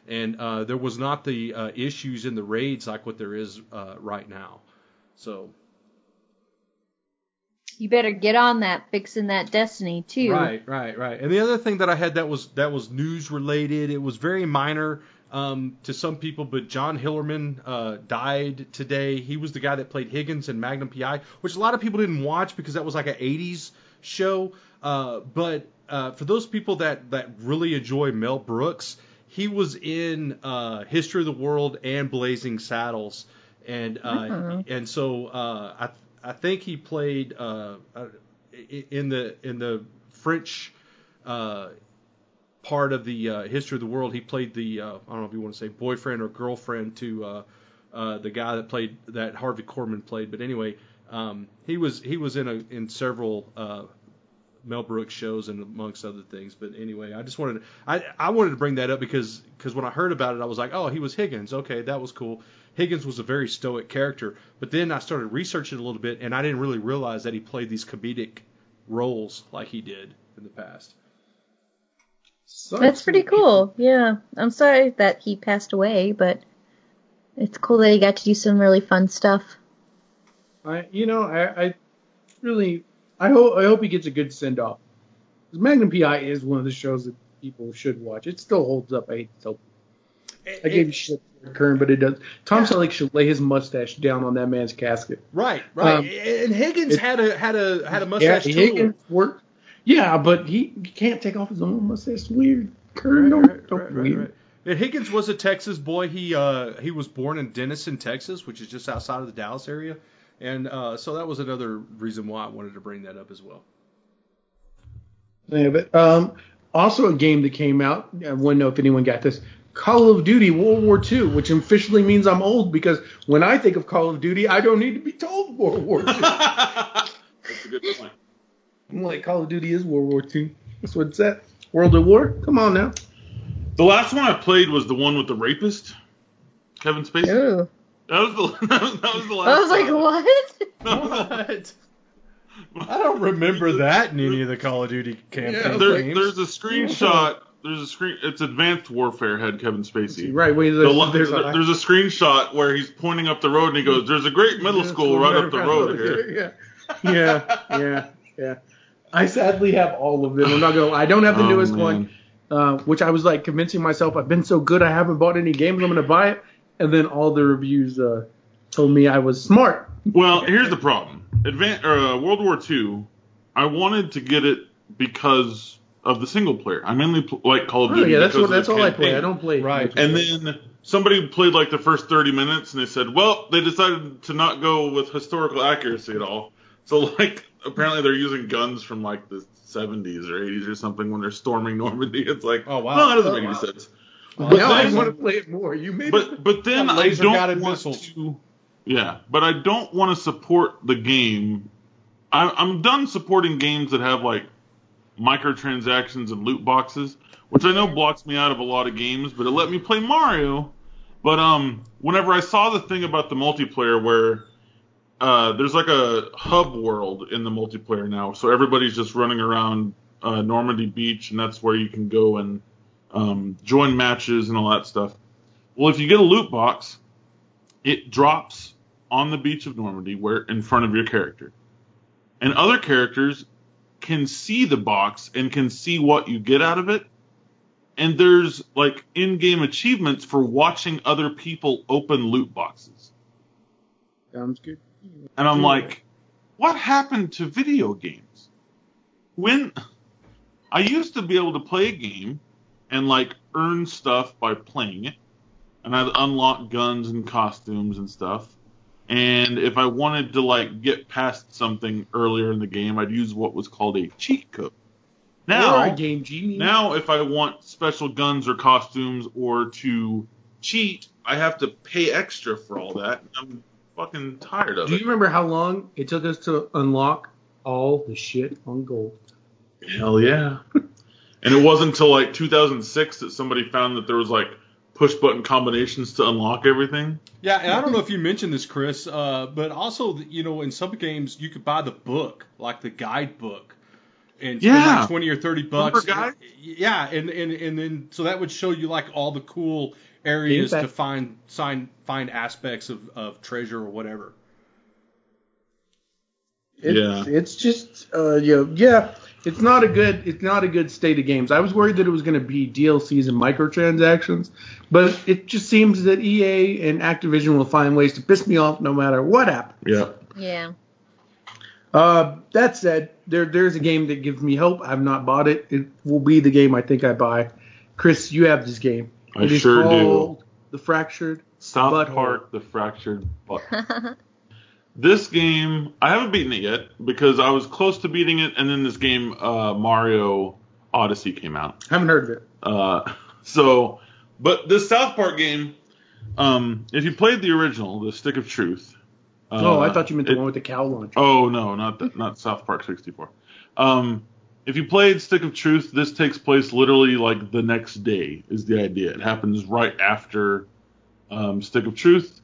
and uh, there was not the uh, issues in the raids like what there is uh, right now. So You better get on that fixing that Destiny too. Right, right, right. And the other thing that I had that was that was news related. It was very minor um, to some people, but John Hillerman uh, died today. He was the guy that played Higgins in Magnum PI, which a lot of people didn't watch because that was like an '80s show. Uh, but uh, for those people that that really enjoy Mel Brooks, he was in uh, History of the World and Blazing Saddles, and uh, Mhm. and so uh, I I think he played uh, uh, in the in the French uh, part of the uh, history of the world. He played the uh, I don't know if you want to say boyfriend or girlfriend to uh, uh, the guy that played that Harvey Korman played. But anyway, um, he was he was in a in several uh, Mel Brooks shows and amongst other things. But anyway, I just wanted to, I I wanted to bring that up because because when I heard about it, I was like, oh, he was Higgins. Okay, that was cool. Higgins was a very stoic character, but then I started researching a little bit, and I didn't really realize that he played these comedic roles like he did in the past. That's pretty cool. Yeah. I'm sorry that he passed away, but it's cool that he got to do some really fun stuff. I, you know, I, I really, I hope, I hope he gets a good send off. Because Magnum PI is one of the shows that people should watch. It still holds up. I hate to tell. I gave you shit for Kern, but it does. Tom Selleck should lay his mustache down on that man's casket. Right, right. Um, and Higgins it- had a had a had a Yeah, mustache too. Higgins worked. Yeah, but he, he can't take off his own mustache. It's weird. Kern, Right, don't, right, don't right, weird. And Higgins was a Texas boy. He uh, he was born in Denison, Texas, which is just outside of the Dallas area, and uh, so that was another reason why I wanted to bring that up as well. Yeah, but um, also a game that came out. I wouldn't know if anyone got this. Call of Duty World War II, which officially means I'm old because when I think of Call of Duty, I don't need to be told World War II. That's a good point. I'm like, Call of Duty is World War II. That's what it's at. World at War? Come on now. The last one I played was the one with the rapist, Kevin Spacey. Ooh. That was the that was, that was the last. I was like, one. what? That was the- What? I don't remember that in any of the Call of Duty campaign There, games. there's a screenshot. There's a screen. It's Advanced Warfare had Kevin Spacey. Right, wait, The there's, lo- there's, there- a, there's a screenshot where he's pointing up the road and he goes, "There's a great middle school right up the road here." Yeah, yeah, yeah, yeah. I sadly have all of them. I'm not gonna. I don't have the Oh, newest man. one, uh, which I was like convincing myself I've been so good I haven't bought any games. I'm gonna buy it, and then all the reviews uh, told me I was smart. Well, here's the problem. Advan uh, World War II, I wanted to get it because of the single player. I mainly pl- like Call of Duty. Oh Duty. yeah, that's what of that's the all I play. I don't play Right. And then somebody played like the first 30 minutes and they said, well, they decided to not go with historical accuracy at all. So like apparently they're using guns from like the 70s or 80s or something when they're storming Normandy. It's like, Oh, wow. well, that doesn't Oh, make any sense. But But now I want to play it more. You made it. But but then I don't want missiles. to. Yeah, but I don't want to support the game. I, I'm done supporting games that have like microtransactions and loot boxes, which I know blocks me out of a lot of games, but it let me play Mario. But um, whenever I saw the thing about the multiplayer where uh, there's like a hub world in the multiplayer now, so everybody's just running around uh, Normandy Beach, and that's where you can go and um, join matches and all that stuff. Well, if you get a loot box, it drops on the beach of Normandy, where in front of your character, and other characters can see the box and can see what you get out of it. And there's like in-game achievements for watching other people open loot boxes. Sounds good. And I'm like, what happened to video games? When I used to be able to play a game and like earn stuff by playing it, and I'd unlock guns and costumes and stuff. And if I wanted to like get past something earlier in the game, I'd use what was called a cheat code. Now, game genie. now, if I want special guns or costumes or to cheat, I have to pay extra for all that. I'm fucking tired of Do it. Do you remember how long it took us to unlock all the shit on gold? Hell yeah. and it wasn't until like 2006 that somebody found that there was like push button combinations to unlock everything. Yeah, and I don't know if you mentioned this, Chris, uh, but also, you know, in some games you could buy the book, like the guidebook, and spend Yeah. like twenty or thirty bucks. Remember? Yeah, and, and and then so that would show you like all the cool areas to find find find aspects of, of treasure or whatever. It's, Yeah. It's just, uh, you know, yeah, it's not a good, it's not a good state of games. I was worried that it was going to be DLCs and microtransactions, but it just seems that EA and Activision will find ways to piss me off no matter what happens. Yeah. Yeah. Uh, that said, there there's a game that gives me hope. I've not bought it. It will be the game I think I buy. Chris, you have this game. I It is sure do. The Fractured. South Butthole. Park, the fractured butt. this game, I haven't beaten it yet because I was close to beating it, and then this game, uh, Mario Odyssey, came out. Haven't heard of it. Uh, so, but this South Park game, um, if you played the original, the Stick of Truth. Uh, oh, I thought you meant the it- one with the cow launcher. Oh no, not the, not South Park 64. Um, if you played Stick of Truth, this takes place literally like the next day. Is the idea? It happens right after um, Stick of Truth.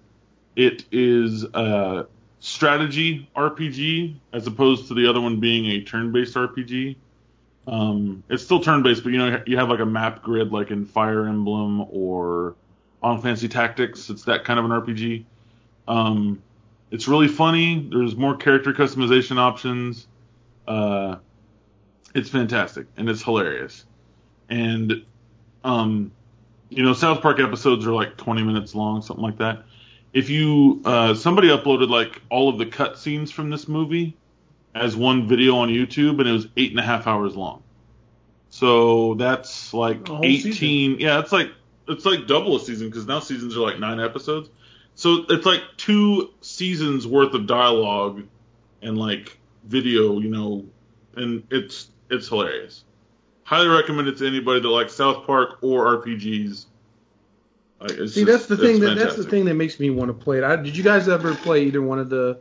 It is a strategy RPG as opposed to the other one being a turn-based RPG. Um, it's still turn-based, but you know you have like a map grid like in Fire Emblem or on Fantasy Tactics. It's that kind of an RPG. Um, it's really funny. There's more character customization options. Uh, it's fantastic and it's hilarious. And um, you know, South Park episodes are like 20 minutes long, something like that. If you uh, somebody uploaded like all of the cutscenes from this movie as one video on YouTube, and it was eight and a half hours long. So that's like 18. season. Yeah, it's like it's like double a season because now seasons are like nine episodes. So it's like two seasons worth of dialogue and like video, you know, and it's it's hilarious. Highly recommend it to anybody that likes South Park or RPGs. Like, it's See, just- that's the thing. That, that's the thing that makes me want to play it. I, did you guys ever play either one of the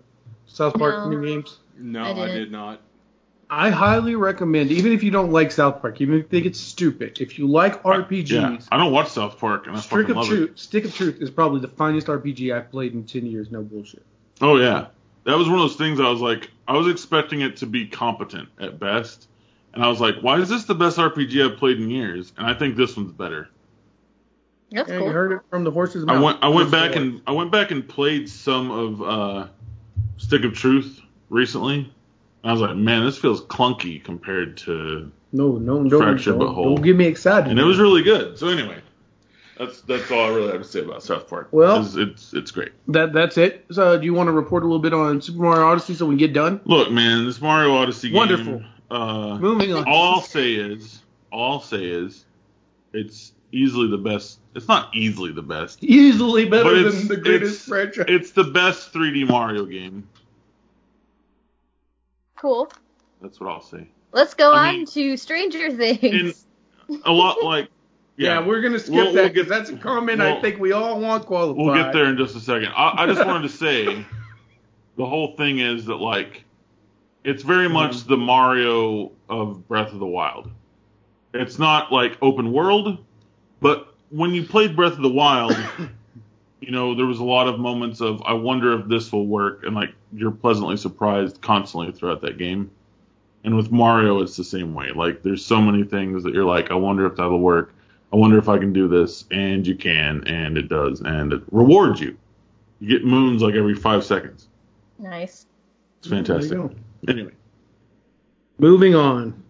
South Park No. new games? No, I I, didn't. I highly recommend, even if you don't like South Park, even if you think it's stupid, if you like RPGs, Yeah, I don't watch South Park, and I Stick fucking of love Truth, it. Stick of Truth is probably the finest RPG I've played in ten years. No bullshit. Oh yeah, that was one of those things. I was like, I was expecting it to be competent at best, and I was like, why is this the best RPG I've played in years? And I think this one's better. That's Yeah, cool. you heard it from the horse's I mouth. went I went back and I went back and played some of uh, Stick of Truth recently. I was like, man, this feels clunky compared to, no, no, don't, Fracture don't, Butthole. don't get me excited. and it was really good. So anyway, that's that's all I really have to say about South Park. Well- it's it's, it's great. that that's it. So, do you want to report a little bit on Super Mario Odyssey so we can get done? Look, man, this Mario Odyssey game. Wonderful. Uh, Moving on. all I'll say is, all I'll say is, it's easily the best. It's not easily the best. Easily better it's- than the greatest it's- franchise. It's the best 3D Mario game. Cool. Mm-hmm. That's what I'll say. Let's go I on mean, to Stranger Things. A lot like, yeah. yeah, we're gonna skip We'll- that we'll because that's a comment I we'll- think we all want qualified. we'll get there in just a second. I, I just wanted to say, the whole thing is that like, it's very much the Mario of Breath of the Wild. It's not like open world, but when you played Breath of the Wild, you know there was a lot of moments of I wonder if this will work, and like you're pleasantly surprised constantly throughout that game. And with Mario, it's the same way. Like there's so many things that you're like, I wonder if that'll work. I wonder if I can do this, and you can, and it does, and it rewards you. You get moons like every five seconds. Nice. It's fantastic. There you go. Anyway, Moving on.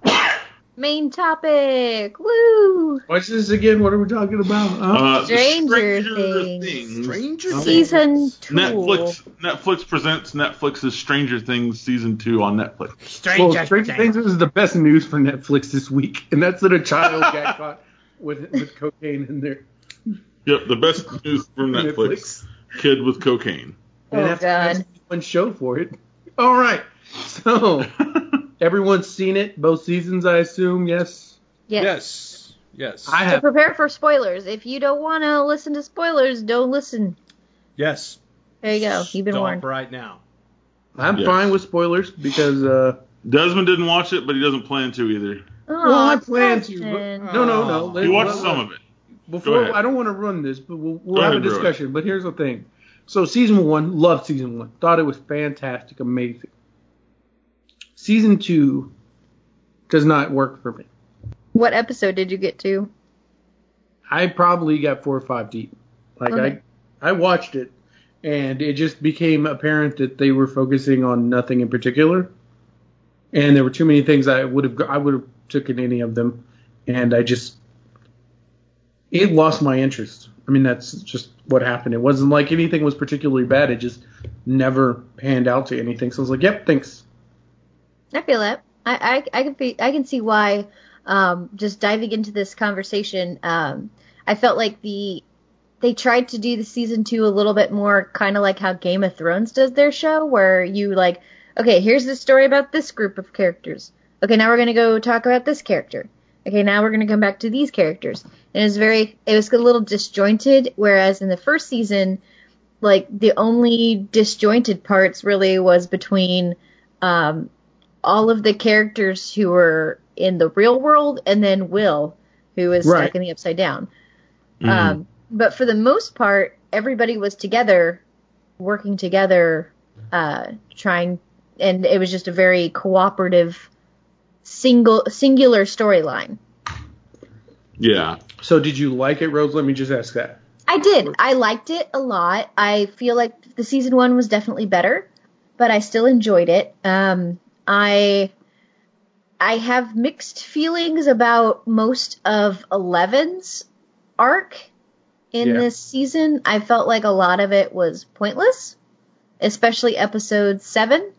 Main topic. Woo! What's this again? What are we talking about? Huh? uh, Stranger Stranger Things. Stranger Okay. Season two. Netflix Netflix presents Netflix's Stranger Things season two on Netflix. well, Stranger Things is the best news for Netflix this week, and that's that a child got caught with with cocaine in there. Yep, the best news from Netflix. Kid with cocaine. And Oh, that's, God. one show for it. All right, so everyone's seen it, both seasons, I assume. Yes, Yes. Yes. Yes. I So have. prepare for spoilers. If you don't want to listen to spoilers, don't listen. yes. There you go. You've been Stop warned. right now. I'm Yes. fine with spoilers because uh, Desmond didn't watch it, but he doesn't plan to either. well, I plan to. Dustin. But, no, no, no. Oh. let- He watched let- some of it. Before. I don't want to run this, but we'll, we'll have ahead, a discussion. But here's the thing. So season one, loved season one. Thought it was fantastic, amazing. Season two does not work for me. What episode did you get to? I probably got four or five deep. Like Okay. I, I watched it, and it just became apparent that they were focusing on nothing in particular, and there were too many things I would have I would have taken any of them, and I just it lost my interest. I mean that's just what happened. It wasn't like anything was particularly bad. It just never panned out to anything. So I was like, yep, thanks. I feel it. I I, I can fe- I can see why. Um, just diving into this conversation, um, I felt like the they tried to do the season two a little bit more kind of like how Game of Thrones does their show, where you like, okay, here's the story about this group of characters. Okay, now we're gonna go talk about this character. Okay, now we're gonna come back to these characters. And it was very, it was a little disjointed. Whereas in the first season, like the only disjointed parts really was between um, all of the characters who were in the real world, and then Will, who is Right. stuck in the upside down. Mhm. Um, but for the most part, everybody was together, working together, uh, trying, and it was just a very cooperative, single singular storyline. yeah. So did you like it, Rose? Let me just ask that. I did. I liked it a lot. I feel like the season one was definitely better, but I still enjoyed it. Um, I I have mixed feelings about most of Eleven's arc in Yeah. this season. I felt like a lot of it was pointless, especially episode seven.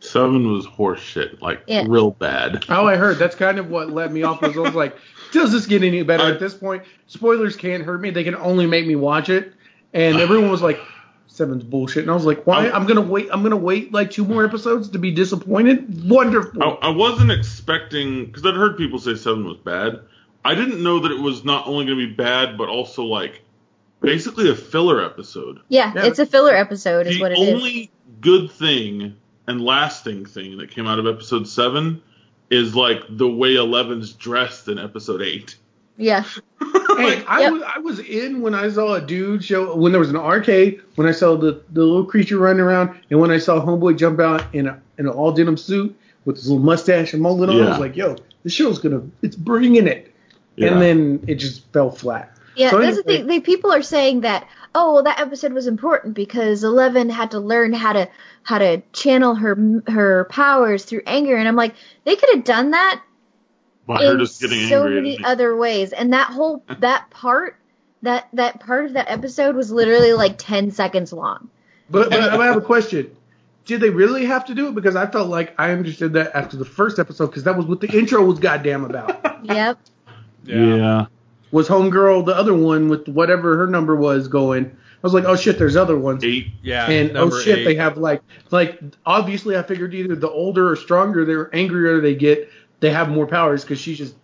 Seven was horseshit, like Yeah. real bad. Oh, I heard. That's kind of what let me off. Was I was like, does this get any better I- at this point? Spoilers can't hurt me. They can only make me watch it. And everyone was like, Seven's bullshit. And I was like, why? I- I'm gonna wait. I'm gonna wait like two more episodes to be disappointed. Wonderful. I, I wasn't expecting because I'd heard people say seven was bad. I didn't know that it was not only going to be bad, but also like basically a filler episode. Yeah, Yeah. it's a filler episode, is the what it is. The only good thing and lasting thing that came out of episode seven is like the way Eleven's dressed in episode eight. Yeah, Hey, I Yep. was I was in when I saw a dude show when there was an arcade when I saw the, the little creature running around and when I saw Homeboy jump out in a in an all denim suit with his little mustache and mullet on. I was like, yo, the show's gonna it's bringing it. Yeah. And then it just fell flat. Yeah, So that's the thing. They, people are saying that, oh, well, that episode was important because Eleven had to learn how to how to channel her her powers through anger, and I'm like, they could have done that By her in just getting so angry. many at other ways, and that whole that part that that part of that episode was literally like ten seconds long. But, but I have a question. Did they really have to do it? Because I felt like I understood that after the first episode, because that was what the intro was goddamn about. Yep. yeah. was Homegirl the other one with whatever her number was going? I was like, oh shit, there's other ones. Eight. Yeah, and oh shit, eight. they have like like obviously I figured either the older or stronger, they're angrier they get, they have more powers because she's just.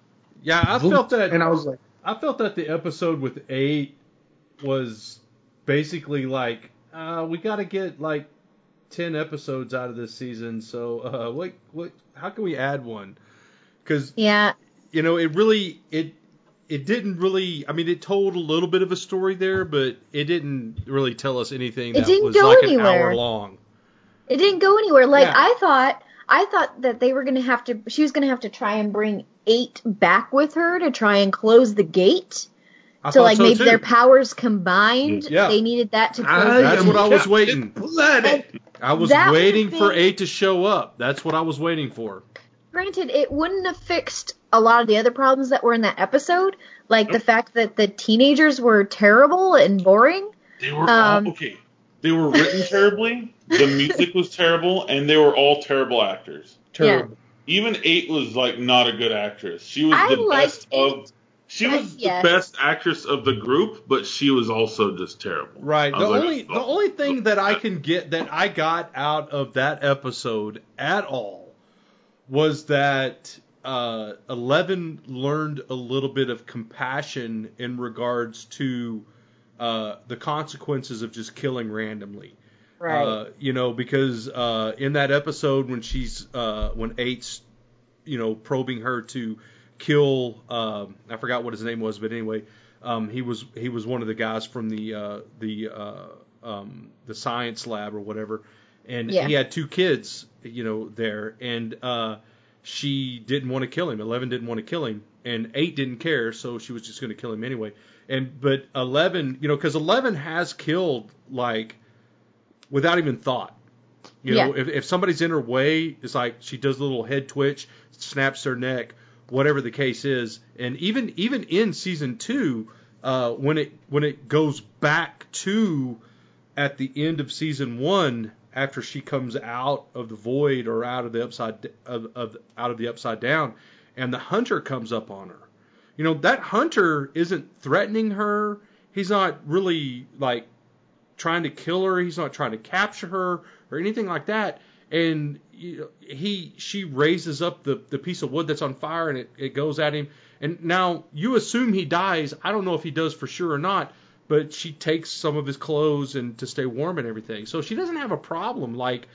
Yeah, I felt that. and I was like, I felt that the episode with eight was basically like, uh, we got to get like ten episodes out of this season. So, uh, what, what, how can we add one? Because Yeah. you know, it really, it, it didn't really. I mean, it told a little bit of a story there, but it didn't really tell us anything It that didn't was go like an anywhere. hour long. It didn't go anywhere. Like Yeah. I thought, I thought that they were gonna have to. She was gonna have to try and bring eight back with her to try and close the gate. I so like so maybe too. their powers combined. Yeah. They needed that to close. I That's am what I was Captain waiting. Planet. I was That would've waiting for eight to show up. That's what I was waiting for. Granted, it wouldn't have fixed a lot of the other problems that were in that episode, like the fact that the teenagers were terrible and boring. They were Um, all, okay. They were written terribly. The music was terrible, and they were all terrible actors. Terrible. Even eight was like not a good actress. She was I the liked best of. She but was yes. the best actress of the group, but she was also just terrible. Right. The like, only the oh. only thing that I can get that I got out of that episode at all was that uh, Eleven learned a little bit of compassion in regards to uh, the consequences of just killing randomly. Uh, you know, because uh, in that episode when she's uh, when Eight's you know probing her to kill um, I forgot what his name was, but anyway, um, he was he was one of the guys from the uh, the uh, um, the science lab or whatever, and Yeah. he had two kids, you know, there, and uh, she didn't want to kill him. Eleven didn't want to kill him, and Eight didn't care, so she was just going to kill him anyway. And but Eleven, you know, because Eleven has killed like without even thought. You know, Yeah. if, if somebody's in her way, it's like she does a little head twitch, snaps her neck, whatever the case is. And even even in season two, uh, when it when it goes back to at the end of season one, after she comes out of the void or out of the upside of, of out of the upside down, and the hunter comes up on her. You know that hunter isn't threatening her. He's not really like trying to kill her. He's not trying to capture her or anything like that. And he she raises up the, the piece of wood that's on fire and it, it goes at him. And now you assume he dies. I don't know if he does for sure or not, but she takes some of his clothes and to stay warm and everything. So she doesn't have a problem like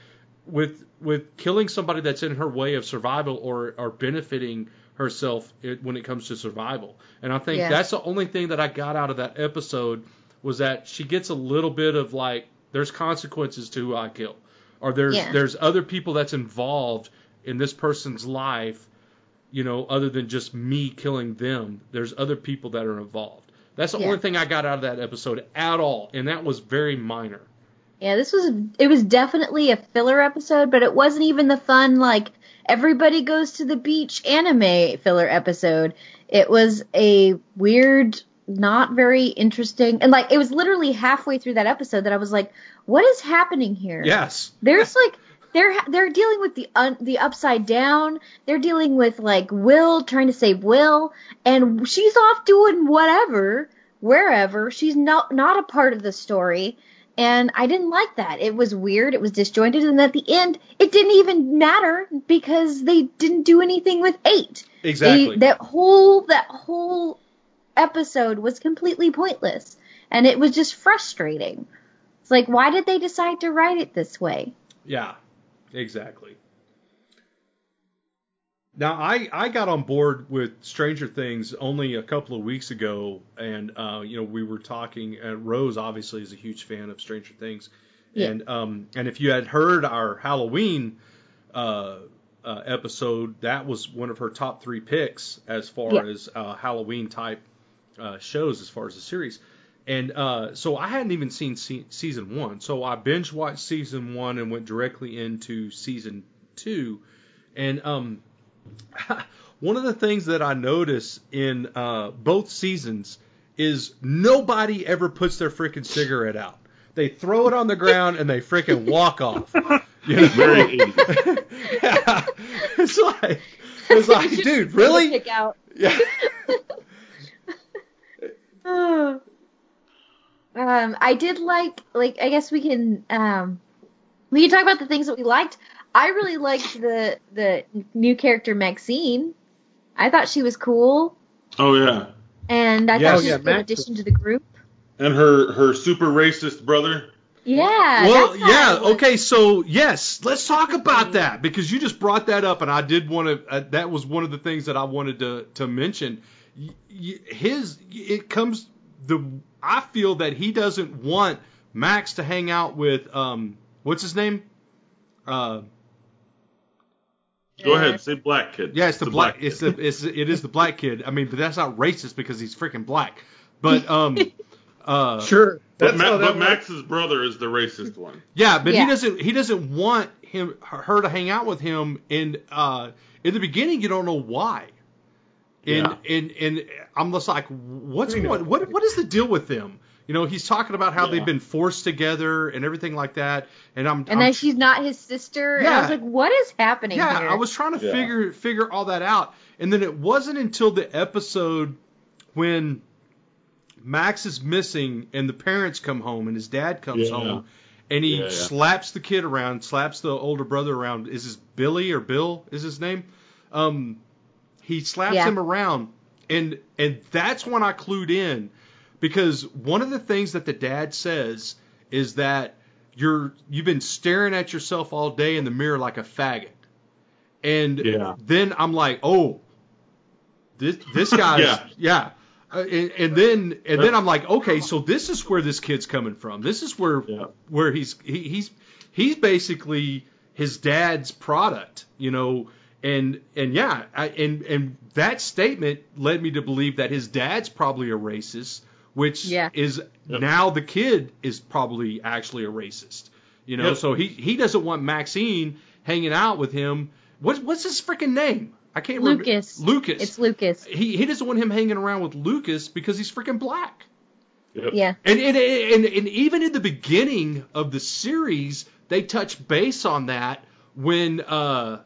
with with killing somebody that's in her way of survival or or benefiting herself when it comes to survival. And I think Yeah. that's the only thing that I got out of that episode was that she gets a little bit of like there's consequences to who I kill, or there's Yeah. there's other people that's involved in this person's life, you know, other than just me killing them. There's other people that are involved. That's the Yeah. only thing I got out of that episode at all, and that was very minor. Yeah, this was it was definitely a filler episode, but it wasn't even the fun like everybody goes to the beach anime filler episode. It was a weird, not very interesting, and like it was literally halfway through that episode that I was like, "What is happening here?" Yes. There's like they're they're dealing with the un, the upside down. They're dealing with like Will trying to save Will, and she's off doing whatever, wherever. She's not not a part of the story, and I didn't like that. It was weird. It was disjointed, and at the end, it didn't even matter because they didn't do anything with eight. Exactly. They, that whole that whole episode was completely pointless, and it was just frustrating. It's like, why did they decide to write it this way? Yeah, exactly. Now I I got on board with Stranger Things only a couple of weeks ago, and uh, you know we were talking. Uh, Rose obviously is a huge fan of Stranger Things, Yeah. and um and if you had heard our Halloween uh, uh, episode, that was one of her top three picks as far Yeah. as uh, Halloween type uh, shows as far as the series. And uh, so I hadn't even seen se- season one, so I binge watched season one and went directly into season two. And um, one of the things that I notice in uh, both seasons is nobody ever puts their freaking cigarette out. They throw it on the ground and they freaking walk off. You know? Very 80s. yeah. It's like it's like, dude, really? Pick out. Yeah. um, I did like like I guess we can um we can talk about the things that we liked. I really liked the the new character Maxine. I thought she was cool, Oh yeah, and I Yes. thought Oh, she yeah, was a good Max addition to the group. and her her super racist brother. Yeah. well, yeah, okay, so yes, let's talk about that because you just brought that up, and I did want to. Uh, that was one of the things that I wanted to to mention. Y- y- His it comes the I feel that he doesn't want Max to hang out with um what's his name uh Go ahead, say black kid. yeah it's the, black, kid. it's the it's it is the black kid I mean but that's not racist because he's freaking black but um uh Sure. But, Ma- but. Max's brother is the racist one. Yeah, but Yeah. he doesn't he doesn't want him her to hang out with him and uh in the beginning you don't know why. And Yeah. and and I'm just like what's We know what what what is the deal with them? You know, he's talking about how Yeah. they've been forced together and everything like that. And I'm and I'm then she's not his sister. And I was like, what is happening yeah, here? I was trying to Yeah. figure figure all that out, and then it wasn't until the episode when Max is missing and the parents come home and his dad comes Yeah. home, and he Yeah, yeah. slaps the kid around, slaps the older brother around. Is this Billy or Bill? Is his name? Um, he slaps Yeah. him around, and and that's when I clued in, because one of the things that the dad says is that you're you've been staring at yourself all day in the mirror like a faggot, and Yeah. then I'm like, oh, this this guy's Yeah. yeah. Uh, and, and then and then I'm like, okay, so this is where this kid's coming from. This is where Yeah. where he's he, he's he's basically his dad's product, you know. And and yeah, I, and and that statement led me to believe that his dad's probably a racist, which Yeah. is Yep. now the kid is probably actually a racist, you know. Yep. So he he doesn't want Maxine hanging out with him. What what's his freaking name? I can't remember. Lucas. Lucas. It's Lucas. he he doesn't want him hanging around with Lucas because he's freaking black. Yep. Yeah. And and, and and even in the beginning of the series, they touch base on that when uh,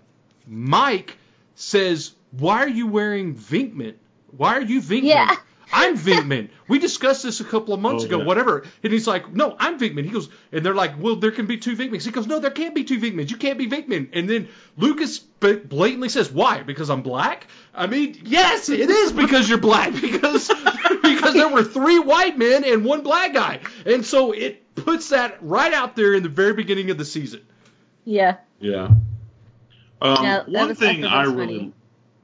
Mike says, "Why are you wearing Venkman? Why are you Venkman?" Yeah. I'm Venkman. We discussed this a couple of months Oh, ago, yeah. whatever. And he's like, no, I'm Venkman. He goes, and they're like, well, there can be two Venkmans. He goes, no, there can't be two Venkmans. You can't be Venkman. And then Lucas blatantly says, why? Because I'm black? I mean, yes, it is because you're black. Because because there were three white men and one black guy. And so it puts that right out there in the very beginning of the season. Yeah. Yeah. Um, Yeah, one was- thing thought I really,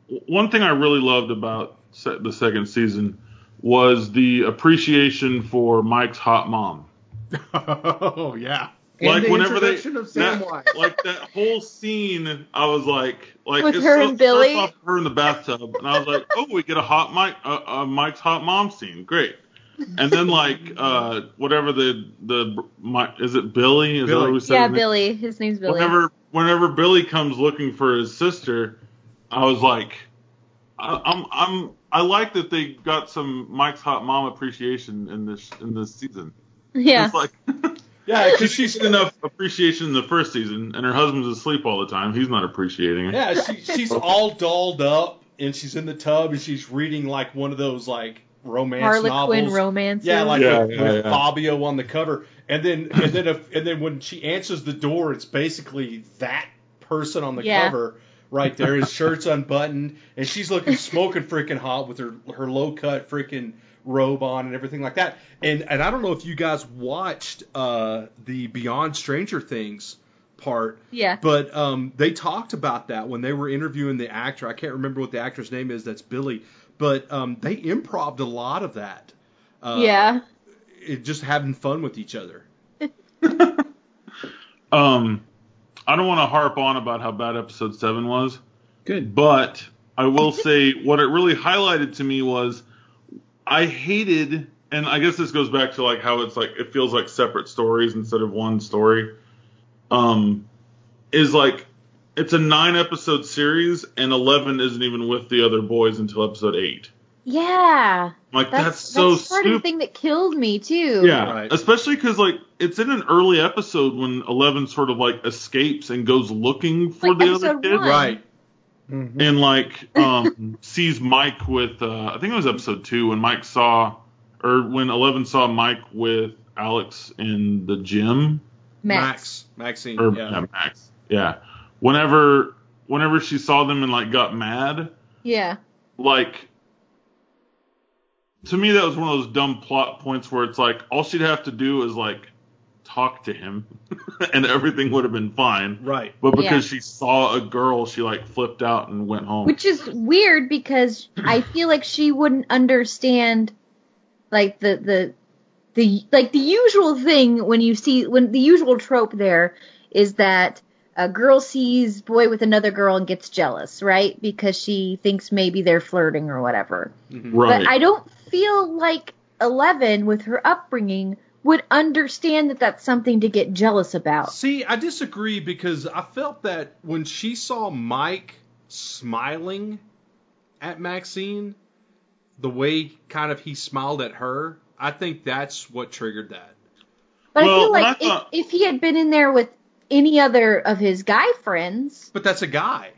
funny. one thing I really loved about se- the second season was the appreciation for Mike's hot mom. oh yeah. Like the whenever they introduction of that, like that whole scene, I was like, like With it her starts- and Billy? off her in the bathtub, and I was like, oh, we get a hot Mike, uh, uh, Mike's hot mom scene, great. And then like uh, whatever the the my, is it Billy? Is that what we said? Yeah. Billy. His name's Billy. Whenever whenever Billy comes looking for his sister, I was like, I, I'm I'm I like that they got some Mike's hot mom appreciation in this in this season. yeah. It's like Yeah, because she's enough appreciation in the first season, and her husband's asleep all the time. He's not appreciating it. Yeah, she, she's all dolled up and she's in the tub and she's reading like one of those like romance Harlequin novels. romance. Yeah, like Yeah, with, yeah, with yeah. Fabio on the cover, and then and then if, and then when she answers the door, it's basically that person on the Yeah. cover right there. His shirt's unbuttoned, and she's looking smoking freaking hot with her her low cut freaking robe on and everything like that. And and I don't know if you guys watched uh, the Beyond Stranger Things part. Yeah. But um, they talked about that when they were interviewing the actor. I can't remember what the actor's name is. That's Billy. But um, they improved a lot of that. Uh, yeah. It, just having fun with each other. Um, I don't want to harp on about how bad episode seven was, Good. but I will say what it really highlighted to me was I hated, and I guess this goes back to like how it's like it feels like separate stories instead of one story. Um, is like it's a nine episode series and eleven isn't even with the other boys until episode eight. Yeah. Like That's, that's, so that's part of the stupid. thing that killed me too. Yeah, Right. especially because like it's in an early episode when Eleven sort of like escapes and goes looking for Like the other kid, one. Right. Mhm. and like um sees Mike with uh I think it was episode two when Mike saw or when Eleven saw Mike with Alex in the gym Max. Maxine. or yeah. yeah, Max, yeah. Whenever whenever she saw them and like got mad, Yeah. like to me that was one of those dumb plot points where it's like all she'd have to do is like talk to him and everything would have been fine Right. but because Yeah. she saw a girl she like flipped out and went home Which is weird because I feel like she wouldn't understand like the the the like the usual thing when you see when the usual trope there is that a girl sees boy with another girl and gets jealous, right? Because she thinks maybe they're flirting or whatever. right But I don't feel like Eleven with her upbringing would understand that that's something to get jealous about. See, I disagree because I felt that when she saw Mike smiling at Maxine, the way kind of he smiled at her, I think that's what triggered that. But Well, I feel like I thought- if, if he had been in there with any other of his guy friends, But that's a guy.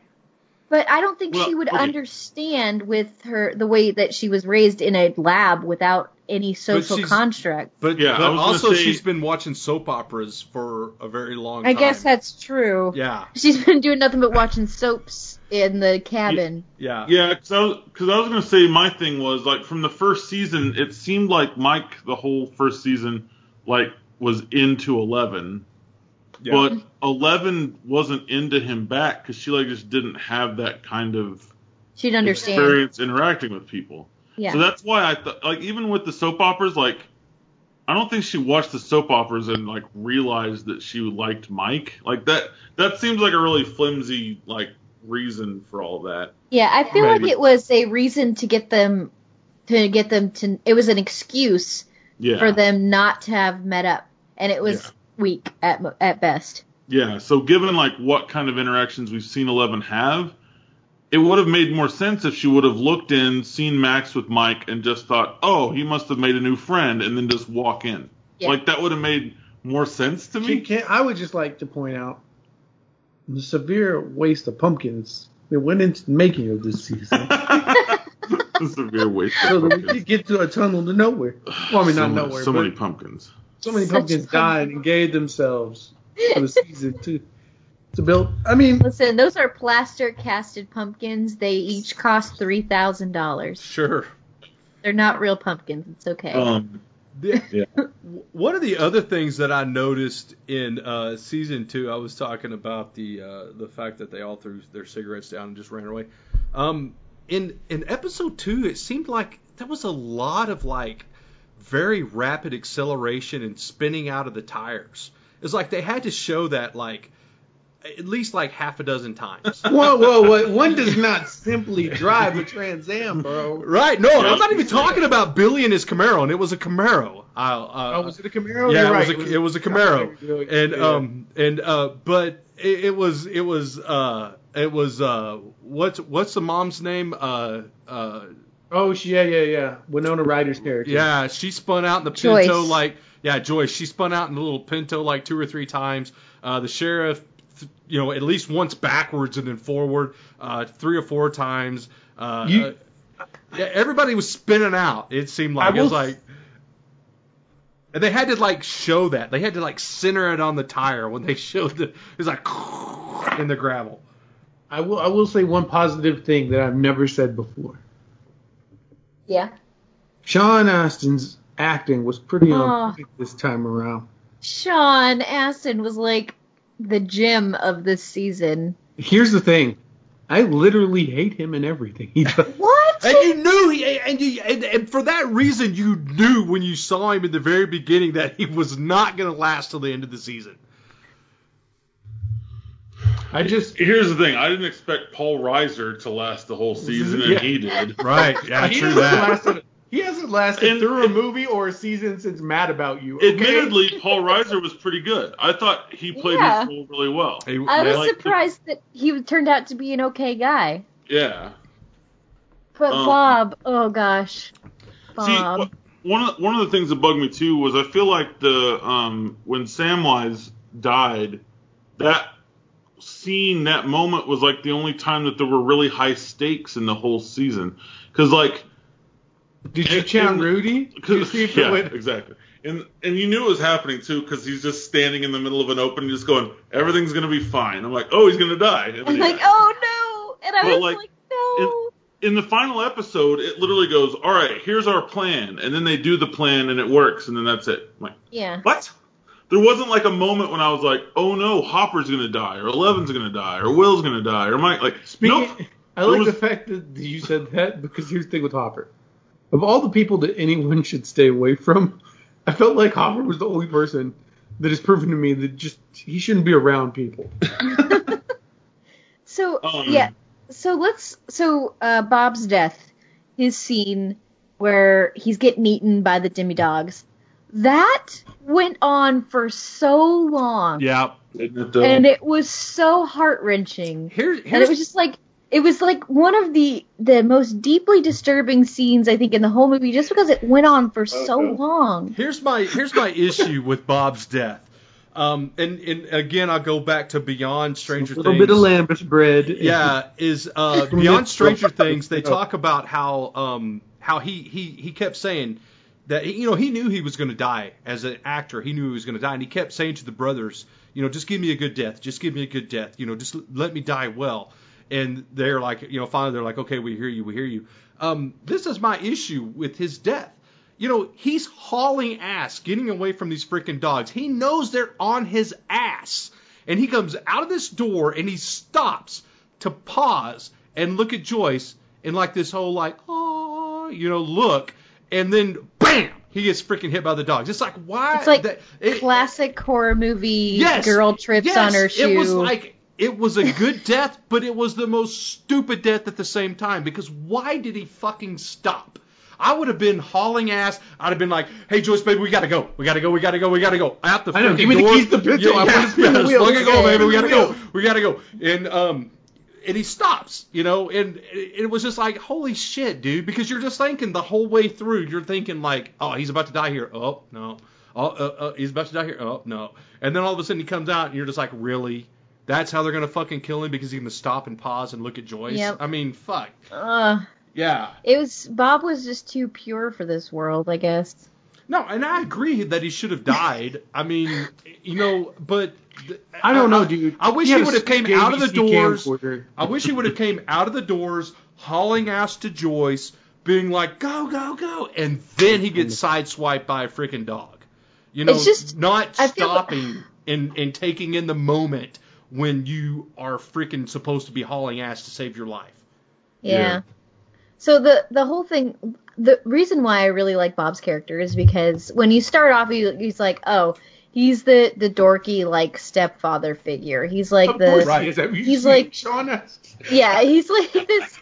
But I don't think Well, she would okay. understand with her the way that she was raised in a lab without any social she's- construct. But, Yeah, I but was also say- she's been watching soap operas for a very long I time. I guess that's true. Yeah. She's been doing nothing but watching soaps in the cabin. Yeah. yeah because I, was, 'cause I was gonna say my thing was like from the first season it seemed like mike the whole first season like was into 11 Yeah. but 11 wasn't into him back because she like just didn't have that kind of She'd understand. experience interacting with people Yeah. So that's why I thought, like, even with the soap operas, like, I don't think she watched the soap operas and like realized that she liked Mike. Like that, that seems like a really flimsy like reason for all that. Yeah, I feel Maybe. like it was a reason to get them to get them to it was an excuse Yeah. for them not to have met up and it was Yeah. weak at at best. Yeah. So given like what kind of interactions we've seen Eleven have, it would have made more sense if she would have looked in, seen Max with Mike, and just thought, oh, he must have made a new friend, and then just walk in. Yeah. Like that would have made more sense to me. can't, I would just like to point out the severe waste of pumpkins that went into the making of this season, Severe waste. of so that we could get to a tunnel to nowhere. Well, I mean, so, not many- nowhere, so but many pumpkins. So many Such pumpkins pumpkins. died and gave themselves for the season to to build. I mean, Listen, those are plaster casted pumpkins. They each cost three thousand dollars. Sure. They're not real pumpkins. It's okay. Um, The- yeah. One of the other things that I noticed in uh, season two, I was talking about the uh, the fact that they all threw their cigarettes down and just ran away. Um, in in episode two, it seemed like there was a lot of like very rapid acceleration and spinning out of the tires. It's like they had to show that like at least like half a dozen times. whoa, whoa, whoa! One does not simply drive a Trans Am, bro. Right? No, I'm not even talking about Billy and his Camaro, and it was a Camaro. I, uh, Oh, was it a Camaro? yeah, it right. was a, it was a Camaro, and um and uh but it, it was it was uh it was uh what's what's the mom's name uh uh Oh, she- yeah, yeah, yeah. Winona Ryder's character. yeah she spun out in the Joyce. Pinto like yeah Joyce she spun out in the little Pinto like two or three times uh the sheriff you know at least once backwards and then forward uh three or four times uh, You- uh yeah everybody was spinning out it seemed like I it was like and they had to like show that. They had to like center it on the tire when they showed the. It was like in the gravel. I will. I will say one positive thing that I've never said before. Yeah. Sean Astin's acting was pretty Oh. on point this time around. Sean Astin was like the gem of this season. Here's the thing. I literally hate him and everything he does. What? And you knew he, and you, and, and for that reason, you knew when you saw him in the very beginning that he was not going to last till the end of the season. I just Here's the thing: I didn't expect Paul Reiser to last the whole season, and Yeah. he did. Right? Yeah, he true hasn't that. lasted. He hasn't lasted And- through a movie or a season since Mad About You. okay? Admittedly, Paul Reiser was pretty good. I thought he played Yeah. his role really well. I was yeah, like the- surprised that he turned out to be an okay guy. Yeah. But Um, Bob, oh gosh. See, Bob. wh- one of one of the things that bugged me too was I feel like the um when Samwise died, that scene, that moment was like the only time that there were really high stakes in the whole season. Because like, Did you and- chant Rudy? Did you see yeah, went- exactly. And and you knew it was happening too because he's just standing in the middle of an open, just going, everything's gonna be fine. I'm like, oh, he's gonna die. And I'm like, died. oh no, and I But, was like, like, no. in the final episode, it literally goes, "All right, here's our plan," and then they do the plan and it works, and then that's it. I'm like, yeah. what? There wasn't like a moment when I was like, "Oh no, Hopper's gonna die, or Eleven's gonna die, or Will's gonna die, or Mike." Like, Speaking, nope. I There like was- the fact that you said that because here's the thing with Hopper. Of all the people that anyone should stay away from, I felt like Hopper was the only person that has proven to me that just he shouldn't be around people. So Um, yeah, so let's so uh, Bob's death, his scene where he's getting eaten by the demi dogs, that went on for so long, Yeah. And it was so heart wrenching, Here, and it was just like it was like one of the the most deeply disturbing scenes I think in the whole movie, just because it went on for so long. here's my here's my issue with Bob's death. Um, and, and again, I'll go back to Beyond Stranger Things. a little Things. bit of lembas bread. yeah, is uh, beyond Stranger Things. They talk about how um, how he, he he kept saying that you know he knew he was going to die as an actor. He knew he was going to die, and he kept saying to the brothers, you know, just give me a good death, just give me a good death, you know, just let me die well. And they're like, you know, finally they're like, okay, we hear you, we hear you. Um, this is my issue with his death. You know, he's hauling ass, getting away from these freaking dogs. He knows they're on his ass. And he comes out of this door and he stops to pause and look at Joyce and like this whole like, oh, you know, look. And then he gets freaking hit by the dogs. It's like, why? It's like that- it- Classic horror movie. Yes, girl trips yes, on her shoe. It was like it was a good death, but it was the most stupid death at the same time. Because why did he fucking stop? I would have been hauling ass. I'd have been like, "Hey Joyce, baby, we gotta go. We gotta go. We gotta go. We gotta go out the I know, freaking give me the doors. keys to the Pinto. Yeah, I yeah, wanna spin the yeah, wheel. Go, baby. We gotta go. We gotta go." And um, and he stops, you know, and it, was just like, "Holy shit, dude!" Because you're just thinking the whole way through, you're thinking like, "Oh, he's about to die here. Oh no." Oh, uh, uh, he's about to die here. Oh no! And then all of a sudden he comes out, and you're just like, really? That's how they're gonna fucking kill him because he's gonna stop and pause and look at Joyce. Yep. I mean, fuck. Ugh. Yeah. It was Bob was just too pure for this world, I guess. No, and I agree that he should have died. I mean, you know, but I don't know, dude. I wish He he, would have came out of the doors. I wish he would have came out of the doors, hauling ass to Joyce, being like, "Go, go, go," and then he gets sideswiped by a freaking dog. You know, It's just- not I feel- stopping and and taking in the moment when you are freaking supposed to be hauling ass to save your life. Yeah. Yeah. So the the whole thing, the reason why I really like Bob's character is because when you start off, he, he's like, oh, he's the the dorky like stepfather figure. He's like Of the Right. he is. That you He's like- Sean asked. yeah, he's like this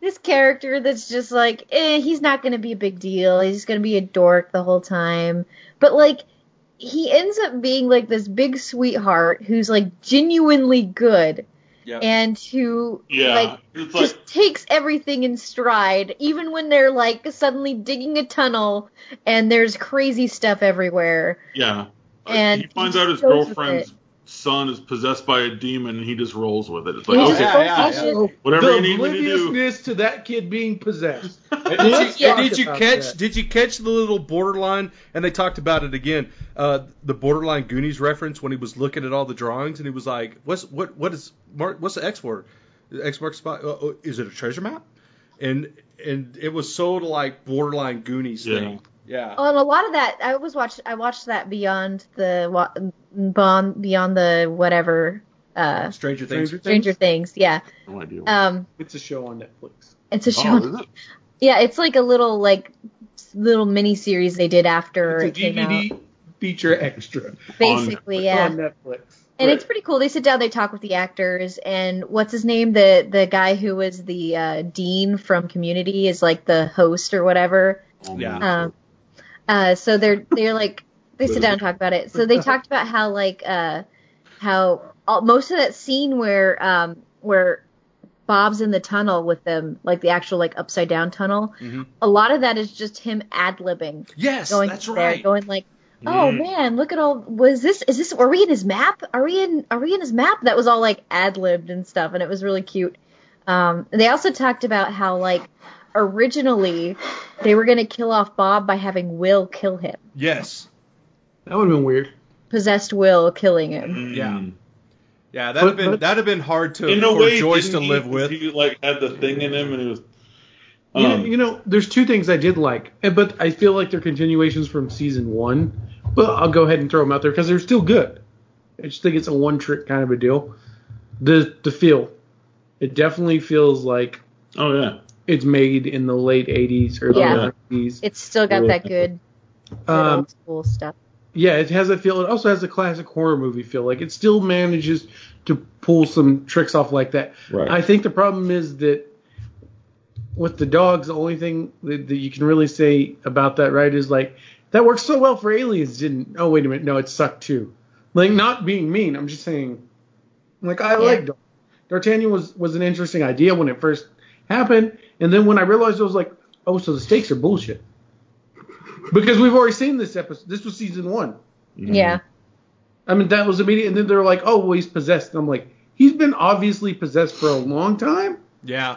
this character that's just like, eh, he's not gonna be a big deal. He's gonna be a dork the whole time. But like, he ends up being like this big sweetheart who's like genuinely good Yeah. and who Yeah. like it's just takes everything in stride, even when they're like suddenly digging a tunnel and there's crazy stuff everywhere. yeah. Like, And he finds he out his girlfriend's son is possessed by a demon and he just rolls with it. It's like, just okay, yeah, yeah, yeah. with it. Also, Whatever the you need me to do. obliviousness to that kid being possessed. And did, Let's you, talk did you about catch? that. Did you catch the little borderline? And they talked about it again. Uh, the borderline Goonies reference when he was looking at all the drawings and he was like, "What's what? What is mark? What's the X word? The X marks spot? Uh, uh, is it a treasure map?" And and it was so like borderline Goonies Yeah. thing. Yeah. Oh, and a lot of that I was watched. I watched that beyond the wa- beyond beyond the whatever uh, Stranger Things. Stranger Stranger Things. Yeah. no idea. Um, It's a show on Netflix. it's a show. oh, is it? Yeah, it's like a little like little mini series they did after It's it a came out. DVD feature extra Basically, yeah. on Netflix. And Right. it's pretty cool. They sit down, they talk with the actors, and what's his name? The the guy who was the uh, dean from Community is like the host or whatever. Oh, Yeah. Um, uh, so they're they're like they sit down and talk about it. So they talked about how like uh how all, most of that scene where um where Bob's in the tunnel with them, like the actual like upside down tunnel. Mhm. A lot of that is just him ad libbing, Yes, going that's there, right. going like. Oh Mm. man, look at all. Was this? Is this? Are we in his map? Are we in? Are we in his map? That was all like ad libbed and stuff, and it was really cute. Um, they also talked about how like originally they were gonna kill off Bob by having Will kill him, yes. That would have been weird. possessed Will killing him. Yeah. Mm. Yeah, that'd have been but- that'd have been hard to In a for way, Joyce to didn't he- live with. He like had the thing in him, and he was. You, know, Um, you know, there's two things I did like, but I feel like they're continuations from season one. But I'll go ahead and throw them out there because they're still good. I just think it's a one trick kind of a deal. The the feel, it definitely feels like oh yeah. It's made in the late '80s, early Yeah. '90s. It's still got that good, good Um, old school stuff. Yeah, it has a feel. It also has a classic horror movie feel. Like it still manages to pull some tricks off like that. Right. I think the problem is that with the dogs, the only thing that, that you can really say about that, right, is like that worked so well for aliens. Didn't? Oh wait a minute, no, it sucked too. Like not being mean, I'm just saying. Like I like D'Artagnan was was an interesting idea when it first happened, and then when I realized, I was like, oh, so the stakes are bullshit. Because we've already seen this episode. This was season one. Mm-hmm. Yeah. I mean, that was immediate. And then they're like, oh, well, he's possessed. And I'm like, he's been obviously possessed for a long time. yeah.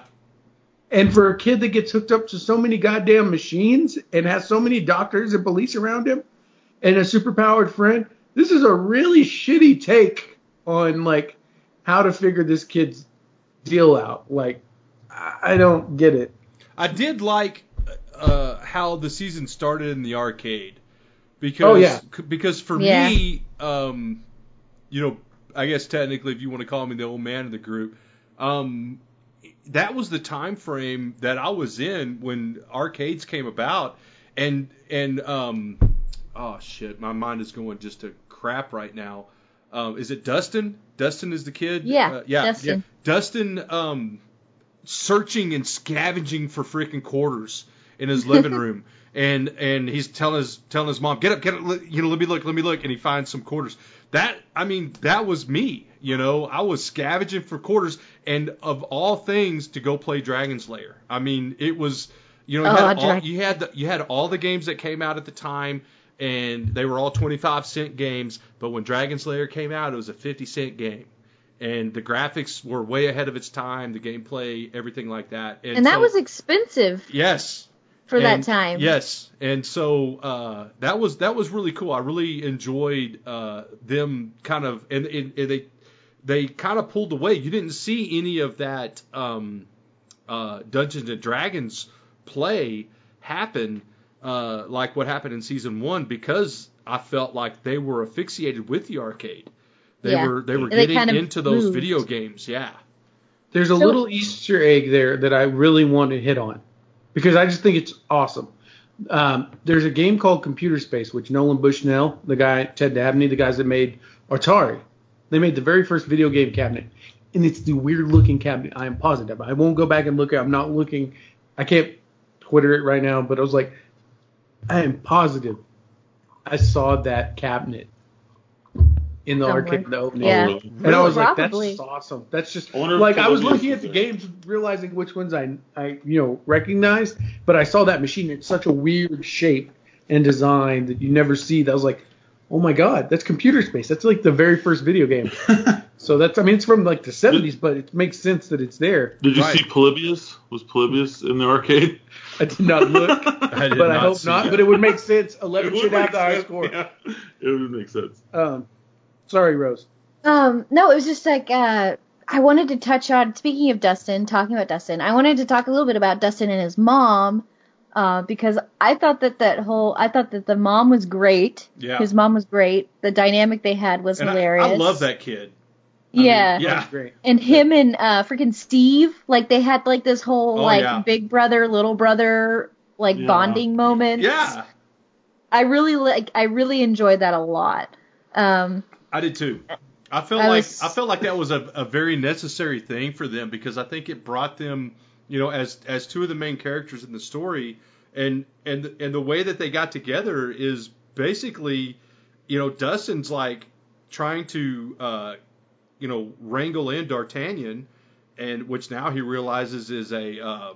And for a kid that gets hooked up to so many goddamn machines and has so many doctors and police around him and a superpowered friend, this is a really shitty take on like how to figure this kid's deal out. Like, I I don't get it. I did like uh, how the season started in the arcade because Oh, yeah. c- because for Yeah. me, um, you know, I guess technically, if you want to call me the old man of the group, um, that was the time frame that I was in when arcades came about, and and um, oh shit, my mind is going just to crap right now. Um, is it Dustin? Dustin is the kid. Yeah, Uh, yeah, Dustin. yeah. Dustin um, searching and scavenging for freaking quarters in his living room. And and he's telling his telling his mom, get up, get up, you know, let me look, let me look, and he finds some quarters. That I mean, that was me, you know. I was scavenging for quarters, and of all things, to go play Dragon's Lair. I mean, it was, you know, you, Oh, had, all, you had the, you had all the games that came out at the time, and they were all twenty five cent games. But when Dragon's Lair came out, it was a fifty cent game and the graphics were way ahead of its time, the gameplay, everything like that. And, And that so- was expensive yes for and- that time. Yes, and so uh, that was that was really cool. I really enjoyed uh, them kind of and, and, and they they kind of pulled away. You didn't see any of that um, uh, Dungeons and Dragons play happen uh, like what happened in season one because I felt like they were asphyxiated with the arcade. They Yeah. were they were they getting into those moved. video games. Yeah. There's a So- little Easter egg there that I really want to hit on because I just think it's awesome. Um, there's a game called Computer Space, which Nolan Bushnell, the guy, Ted Dabney, the guys that made Atari, they made the very first video game cabinet, and it's the weird looking cabinet. I am positive. I won't go back and look. at I'm not looking. I can't Twitter it right now, but I was like, I am positive. I saw that cabinet in the Somewhere. arcade, the opening. Yeah. Oh, And I was like, Probably. that's awesome. That's just I like I was looking at the games, realizing which ones I I you know recognized, but I saw that machine It's such a weird shape and design that you never see. That I was like, oh my god, that's computer space. That's like the very first video game. so that's I mean it's from like the 70s, but it makes sense that it's there. Did you Right. see Polybius? Was Polybius in the arcade? I did not look, I did but I not hope see not. that. But it would make sense. 11 should have the high score. Yeah, it would make sense. Um, sorry, Rose. Um, no, it was just like uh, I wanted to touch on. Speaking of Dustin, talking about Dustin, I wanted to talk a little bit about Dustin and his mom, uh, because I thought that that whole I thought that the mom was great. Yeah. His mom was great. The dynamic they had was And I, hilarious. I love that kid. I mean, Yeah. yeah. Great. And him and uh freaking Steve, like they had like this whole Oh, like yeah. big brother little brother like Yeah. bonding moment. Yeah. I really like I really enjoyed that a lot. Um I did too. I felt I like was- I felt like that was a, a very necessary thing for them because I think it brought them, you know, as as two of the main characters in the story, and and and the way that they got together is basically, you know, Dustin's like trying to, uh, you know, wrangle in D'Artagnan, and which now he realizes is a uh,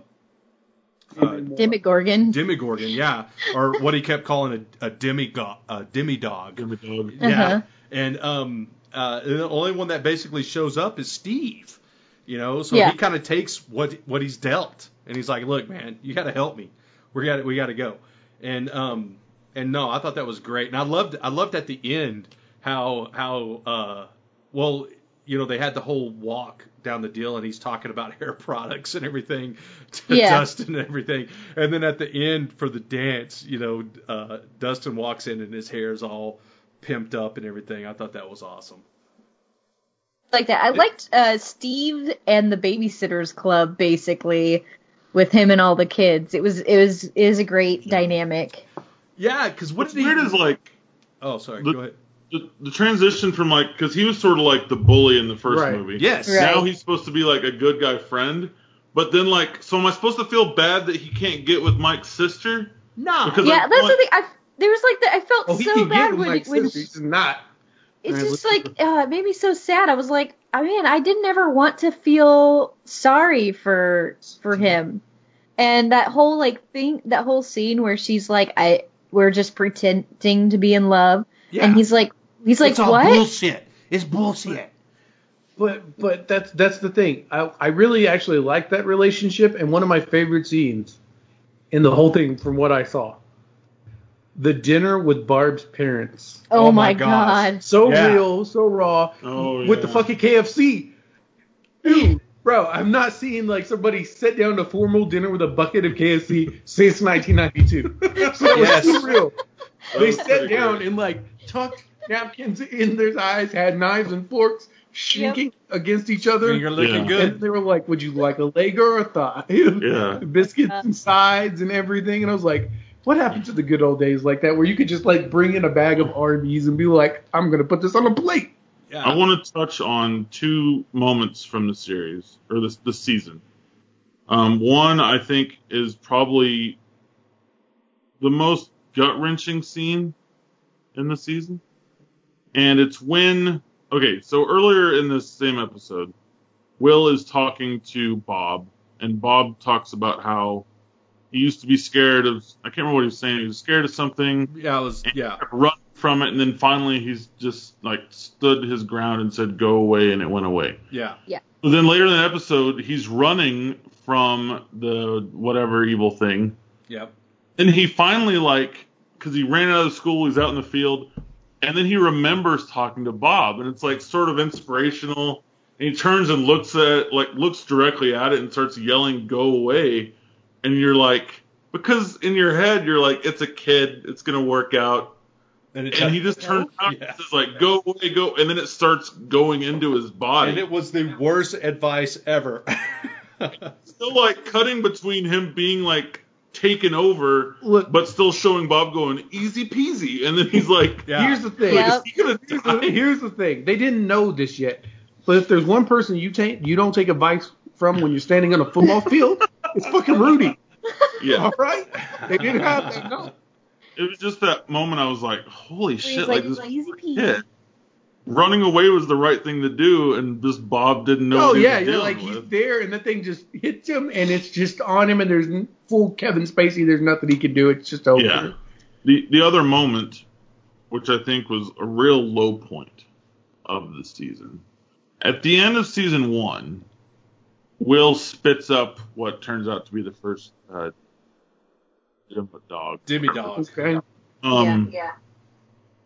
uh, Demogorgon. demigorgon, yeah, or what he kept calling a, a demigod, a demidog. Give me dog. Uh-huh. And um, uh, the only one that basically shows up is Steve. You know, so Yeah. he kind of takes what what he's dealt, and he's like, "Look, man, you got to help me. We got we got to go." And um, and no, I thought that was great, and I loved I loved at the end how how uh, well you know they had the whole walk down the deal, and he's talking about hair products and everything to Yeah. Dustin and everything, and then at the end for the dance, you know, uh, Dustin walks in and his hair's all pimped up and everything. I thought that was awesome. like that. I liked uh, Steve and the Babysitters Club basically with him and all the kids. It was it was it is a great dynamic. Yeah, because what What's did he? weird is like oh, sorry. the- go ahead. the, the transition from like because he was sort of like the bully in the first Right. movie. Yes. Right. Now he's supposed to be like a good guy friend, but then like, so am I supposed to feel bad that he can't get with Mike's sister? No. Because- Yeah, like, that's the thing. I there was like that. I felt Oh, he so can bad get when Mike's when sister. He's not. it's Alright, just like uh, it made me so sad. I was like, I mean, I didn't ever want to feel sorry for for him, and that whole like thing, that whole scene where she's like, I we're just pretending to be in love, Yeah. and he's like, he's like, what it's all what? bullshit. It's bullshit. But but that's that's the thing. I I really actually like that relationship, and one of my favorite scenes in the whole thing, from what I saw, the dinner with Barb's parents. Oh, Oh my my gosh. god. So Yeah. real, so raw. Oh, with the fucking KFC. Dude, bro, I'm not seeing like somebody sit down to formal dinner with a bucket of KFC since 1992. so it was Yes. too real. They was sat pretty down great. and like tucked napkins in their eyes, had knives and forks shinking against each other. you're looking Yeah. And good. they were like, "Would you like a leg or a thigh?" Yeah. biscuits uh. and sides and everything. And I was like, "What happened to the good old days like that, where you could just like bring in a bag of Arby's and be like, I'm gonna put this on a plate." Yeah. I want to touch on two moments from the series or this this season. Um, one I think is probably the most gut wrenching scene in the season, and it's when okay. So earlier in this same episode, Will is talking to Bob, and Bob talks about how he used to be scared of. I can't remember what he was saying. He was scared of something yeah, I was. Yeah. run from it, and then finally he's just like stood his ground and said, "Go away," and it went away. Yeah. Yeah. But then later in the episode, he's running from the whatever evil thing, Yep. and he finally like because he ran out of school, he's out in the field, and then he remembers talking to Bob, and it's like sort of inspirational. And he turns and looks at like looks directly at it and starts yelling, "Go away!" And you're like, because in your head you're like, it's a kid, it's gonna work out. And, and he just turns around Yeah. and says like, "Go away, go," and then it starts going into his body. And it was the worst advice ever. still like cutting between him being like taken over, Look- but still showing Bob going easy peasy, and then he's like, Yeah. Here's the thing. Yep. He Here's the, here's the thing. They didn't know this yet. But if there's one person you take you don't take advice from when you're standing on a football field, it's fucking Rudy. Yeah, All right? They didn't have that. No. it was just that moment. I was like, "Holy He's shit!" like, Like, this easy peasy. kid running away was the right thing to do, and this Bob didn't know. Oh what he yeah, was you're dealing like he's there, and the thing just hits him, and it's just on him, and there's n- full Kevin Spacey. There's nothing he can do. It's just over. Yeah. The the other moment, which I think was a real low point of the season, at the end of season one, Will spits up what turns out to be the first uh, dog. Dimmy dog. Okay. Um, yeah.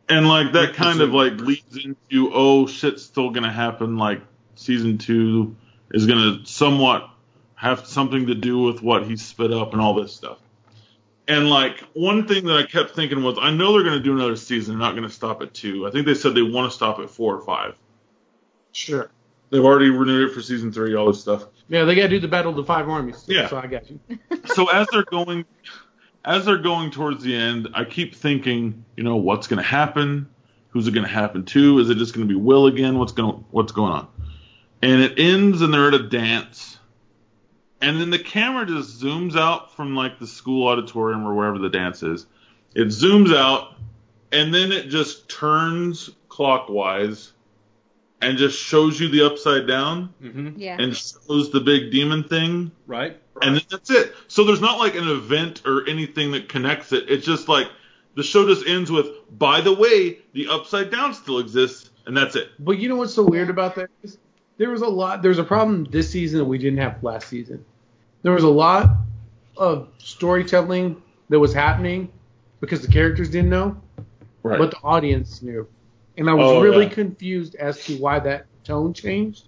and like that kind of like leads into oh shit's still gonna happen. Like season two is gonna somewhat have something to do with what he spit up and all this stuff. And like one thing that I kept thinking was, I know they're gonna do another season. They're not gonna stop at two. I think they said they want to stop at four or five. Sure. They've already renewed it for season three, all this stuff. Yeah, they got to do the Battle of the Five Armies. Yeah. So I got you. so as they're going as they're going towards the end, I keep thinking, you know, what's going to happen? Who's it going to happen to? Is it just going to be Will again? What's going what's going on? And it ends and they're at a dance. And then the camera just zooms out from like the school auditorium or wherever the dance is. It zooms out and then it just turns clockwise and just shows you the upside down hmm Yeah. and shows the big demon thing Right? and then that's it. So there's not like an event or anything that connects it. It's just like the show just ends with, by the way, the upside down still exists, and that's it. But you know what's so weird about that? Is there was a lot. There's a problem this season that we didn't have last season. There was a lot of storytelling that was happening because the characters didn't know, Right. but the audience knew, and I was Oh, really yeah. confused as to why that tone changed.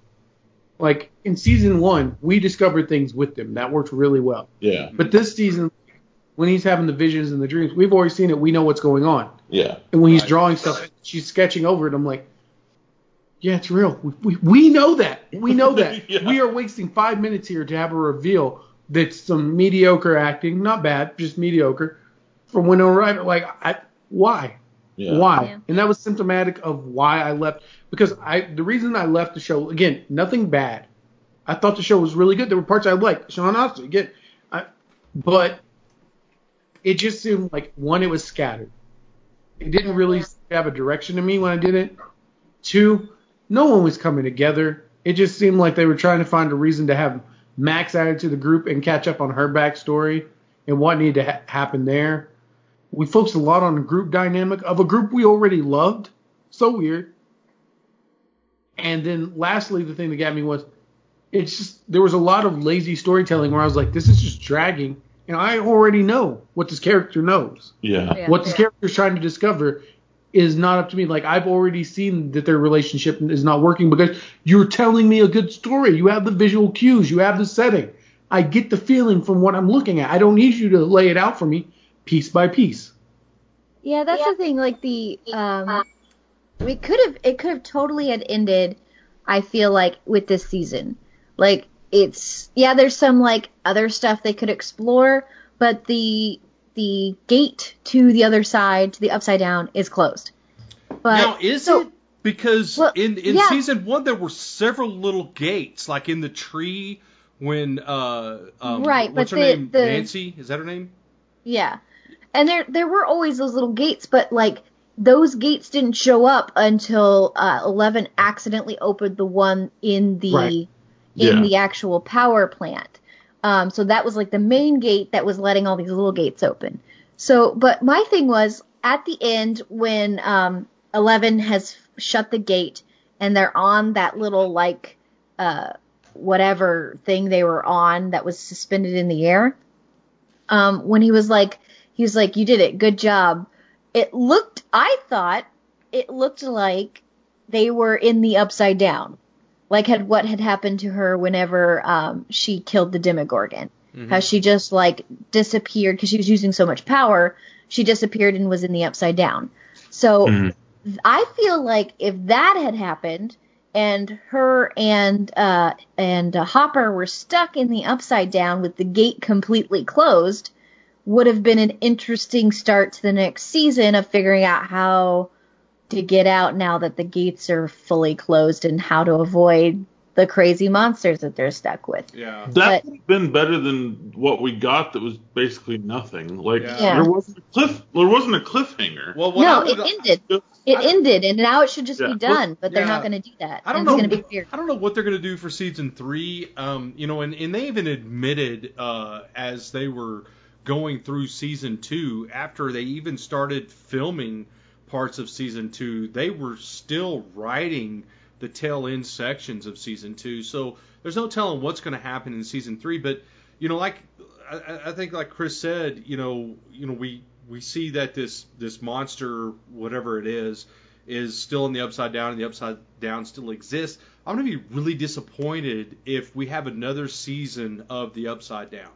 Like in season one, we discovered things with them that worked really well. yeah. But this season, when he's having the visions and the dreams, we've already seen it. We know what's going on. Yeah. And when he's Right. drawing stuff, she's sketching over it. I'm like, yeah, it's real. We, we, we know that. We know that. Yeah. We are wasting five minutes here to have a reveal that's some mediocre acting, not bad, just mediocre, from Winona Ryder. Like, I, why? Yeah. Why? Yeah. And that was symptomatic of why I left. Because I, the reason I left the show, again, nothing bad. I thought the show was really good. There were parts I liked. Sean Astin, again, I, but it just seemed like one, it was scattered. It didn't really have a direction to me when I did it. Two, no one was coming together. It just seemed like they were trying to find a reason to have Max added to the group and catch up on her backstory and what needed to ha- happen there. We focused a lot on the group dynamic of a group we already loved. So weird. And then lastly, the thing that got me was it's just there was a lot of lazy storytelling where I was like, this is just dragging, and I already know what this character knows. Yeah. Yeah. What this character is trying to discover is not up to me. Like I've already seen that their relationship is not working because you're telling me a good story. You have the visual cues. You have the setting. I get the feeling from what I'm looking at. I don't need you to lay it out for me piece by piece. Yeah, that's the thing. Like the um, it could have it could have totally had ended. I feel like with this season, like it's yeah, there's some like other stuff they could explore, but the the gate to the other side, to the upside down, is closed. But now, is so- it? Because Well, in, in yeah. season one, there were several little gates, like in the tree when. Uh, um, Right, what's but her the- name? the- Nancy? Is that her name? Yeah. And there there were always those little gates, but like those gates didn't show up until uh, Eleven accidentally opened the one in the Right. in Yeah. the actual power plant. Um, so that was like the main gate that was letting all these little gates open. So, but my thing was at the end when um, Eleven has shut the gate and they're on that little like uh, whatever thing they were on that was suspended in the air um, when he was like, he was like, you did it, good job. It looked, I thought, it looked like they were in the upside down, like had what had happened to her whenever um, she killed the Demogorgon. how she just like disappeared because she was using so much power. She disappeared and was in the upside down. So Mhm. I feel like if that had happened and her and uh, and uh, Hopper were stuck in the upside down with the gate completely closed, would have been an interesting start to the next season of figuring out how to get out now that the gates are fully closed and how to avoid the crazy monsters that they're stuck with. Yeah. That But- would have been better than what we got. That was basically nothing. Like Yeah. there wasn't a cliff. There wasn't a cliffhanger. Well, what no, I would, it ended. It I- ended, and now it should just Yeah. be done. But they're Yeah. not going to do that. I don't and know. It's going to be weird. I don't know what they're going to do for season three. Um, you know, and, and they even admitted uh, as they were going through season two, after they even started filming parts of season two, they were still writing the tail end sections of season two. So there's no telling what's going to happen in season three. But you know, like I- I, think, like Chris said, you know, you know, we we see that this this monster, whatever it is, is still in the upside down, and the upside down still exists. I'm gonna be really disappointed if we have another season of the upside down.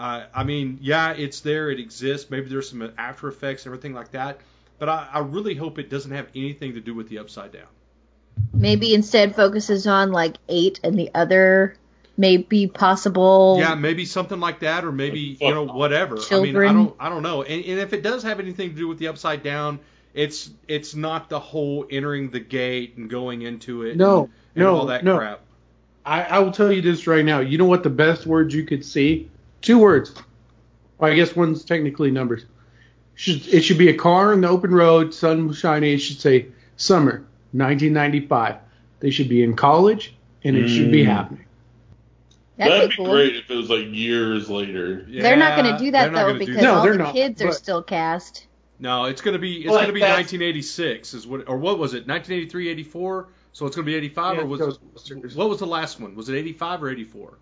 Uh, I mean, yeah, it's there, it exists. Maybe there's some after effects, and everything like that. But I, I really hope it doesn't have anything to do with the upside down. Maybe instead focuses on like eight and the other maybe possible. Yeah, maybe something like that, or maybe you know whatever. I mean, I don't, I don't know. And, and if it does have anything to do with the upside down, it's it's not the whole entering the gate and going into it. No, and, and no, all that no. crap. I, I will tell you this right now. You know what the best words you could see? Two words. Well, I guess one's technically numbers. Should, it should be a car in the open road, sun shining. It should say summer 1995. They should be in college, and it should be Mm. happening. That'd, That'd be be cool. great if it was like years later. They're not going to do that though because. No, all the not, kids are still cast. No, it's going to be it's But going to be 1986 is what or what was it? 1983, 84. So it's going to be 85 Yeah, or was Ghostbusters. what was the last one? Was it 85 or 84?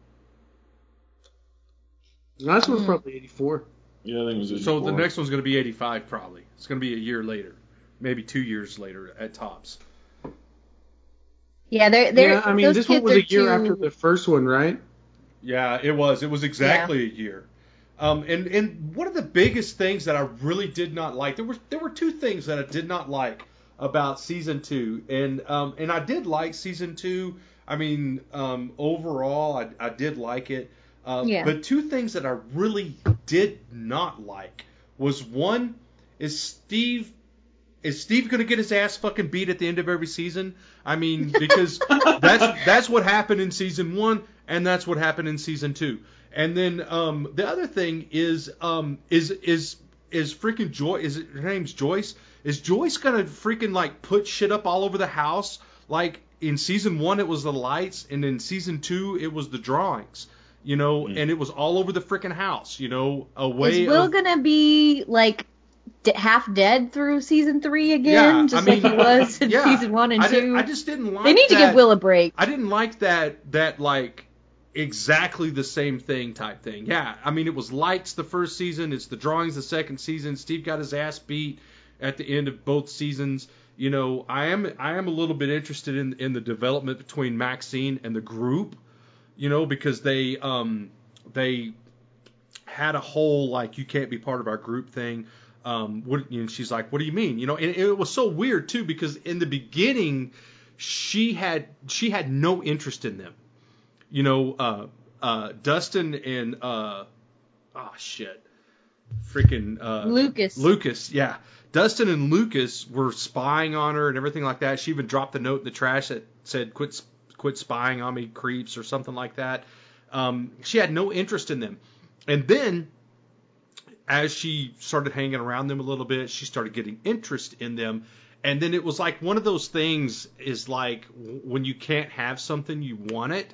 The last Hmm. one's probably 84. Yeah, I think it was. 84. So the next one's going to be 85 probably. It's going to be a year later, maybe two years later at tops. Yeah, they're they're. Yeah, I mean, this one was a year too- after the first one, right? Yeah, it was. It was exactly a year. Um, and and one of the biggest things that I really did not like there were there were two things that I did not like about season two, and um, and I did like season two. I mean, um, overall, I, I did like it. Uh, Yeah. But two things that I really did not like was one is Steve. Is Steve going to get his ass fucking beat at the end of every season? I mean, because that's that's what happened in season one, and that's what happened in season two. And then um, the other thing is um, is is is freaking Joy. Is it, her name's Joyce? Is Joyce gonna freaking like put shit up all over the house? Like in season one, it was the lights, and in season two, it was the drawings. You know, hmm. and it was all over the freaking house. You know, a way Is Will of gonna be like d- half dead through season three again, Yeah, just I mean, like he was in yeah, season one and I, did, two? I just didn't like. they need to give Will a break. I didn't like that that like exactly the same thing type thing. Yeah, I mean it was lights the first season, it's the drawings the second season. Steve got his ass beat at the end of both seasons. You know, I am I am a little bit interested in in the development between Maxine and the group. You know, because they um they had a whole like you can't be part of our group thing. Um, what you know, she's like, what do you mean? You know, and it was so weird too because in the beginning she had she had no interest in them. You know, uh, uh, Dustin and uh, oh shit, freaking uh, Lucas. Lucas, yeah. Dustin and Lucas were spying on her and everything like that. She even dropped the note in the trash that said "quit, quit spying on me, creeps" or something like that. Um, she had no interest in them, and then as she started hanging around them a little bit, she started getting interest in them. And then it was like one of those things is like when you can't have something, you want it.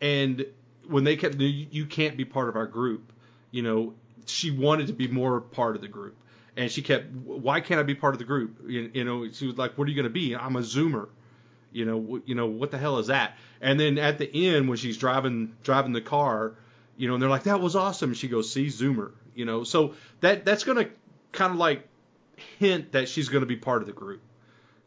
And when they kept, you you can't be part of our group, you know, she wanted to be more part of the group. And she kept, why can't I be part of the group? You, you know, she was like, what are you going to be? I'm a Zoomer. You know, wh- you know what the hell is that? And then at the end when she's driving driving the car, you know, and they're like, that was awesome. She goes, see, Zoomer. You know, so that that's going to kind of like hint that she's going to be part of the group.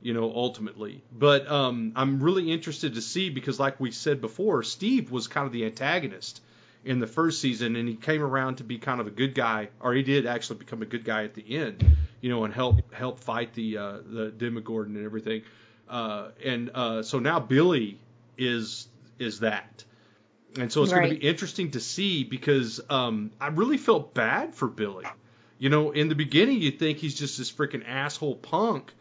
You know, ultimately. But um, I'm really interested to see because, like we said before, Steve was kind of the antagonist in the first season, and he came around to be kind of a good guy, or he did actually become a good guy at the end, you know, and help help fight the uh, the Demogorgon and everything. Uh, and uh, so now Billy is is that. And so it's going to be interesting to see because um, I really felt bad for Billy. You know, in the beginning, you think he's just this freaking asshole punk,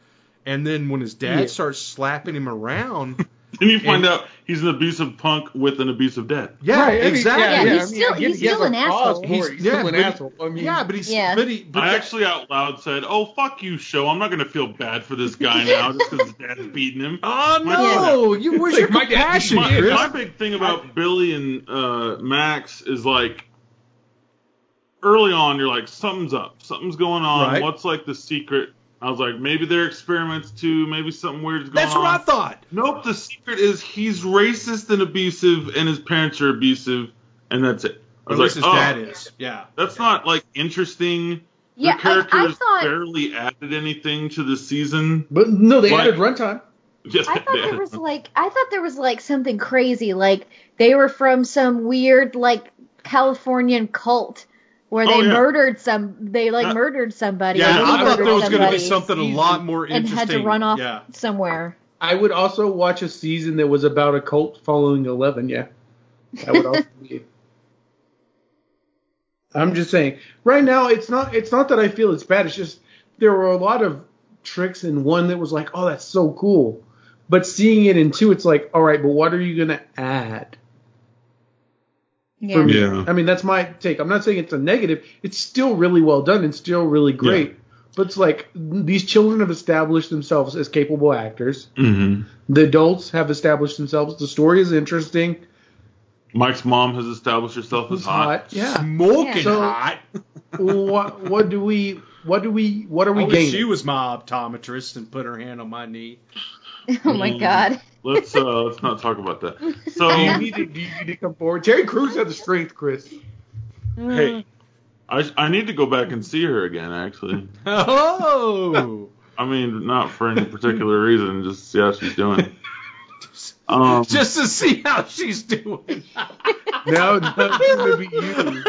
and then when his dad Yeah. starts slapping him around, Then you find And- out he's an abusive punk with an abusive dad. yeah, Right, exactly. Yeah, Yeah, he's still- I get he's he still an asshole. He's- He's yeah, still an he- asshole. I mean, yeah, but he's Yeah. but he but I that- actually out loud said, "Oh fuck you, show. I'm not gonna feel bad for this guy now just because his dad's beating him." oh My- no, you where's Like, your my dad- compassion, My, Chris? my big thing about Billy and uh, Max is like, early on, you're like, something's up, something's going on. Right. What's like the secret? I was like, maybe they're experiments too. Maybe something weird's going That's on. That's what I thought. Nope. The secret is he's racist and abusive, and his parents are abusive, and that's it. I was at like, his oh, dad is. Yeah. That's not like interesting. Yeah, the characters I, I thought barely added anything to the season. but no, they Like- added runtime. Just I thought there was like I thought there was like something crazy, like they were from some weird like Californian cult where they Oh, yeah. murdered some they like Uh, murdered somebody. Yeah, I thought there was going to be something a lot more interesting. and interesting. had to run off Yeah. somewhere. I would also watch a season that was about a cult following Eleven. Yeah, that would also be. I'm just saying. Right now, it's not. It's not that I feel it's bad. It's just there were a lot of tricks in one that was like, oh, that's so cool. But seeing it in two, it's like, all right, but what are you gonna add? Yeah. For me, Yeah. I mean, that's my take. I'm not saying it's a negative. It's still really well done and still really great. But it's like these children have established themselves as capable actors. hmm The adults have established themselves. The story is interesting. Mike's mom has established herself as Who's hot. hot? Yeah. Smoking So- hot. what what do we what do we what are I we wish gaining? she was my optometrist and put her hand on my knee. oh my Mm. god. Let's uh let's not talk about that. So do you need to do you need to come forward? Terry Crews has the strength, Chris. hey, I I need to go back and see her again. Actually, Oh, I mean not for any particular reason, just to see how she's doing. Um, just to see how she's doing. No, no, it's gonna be you.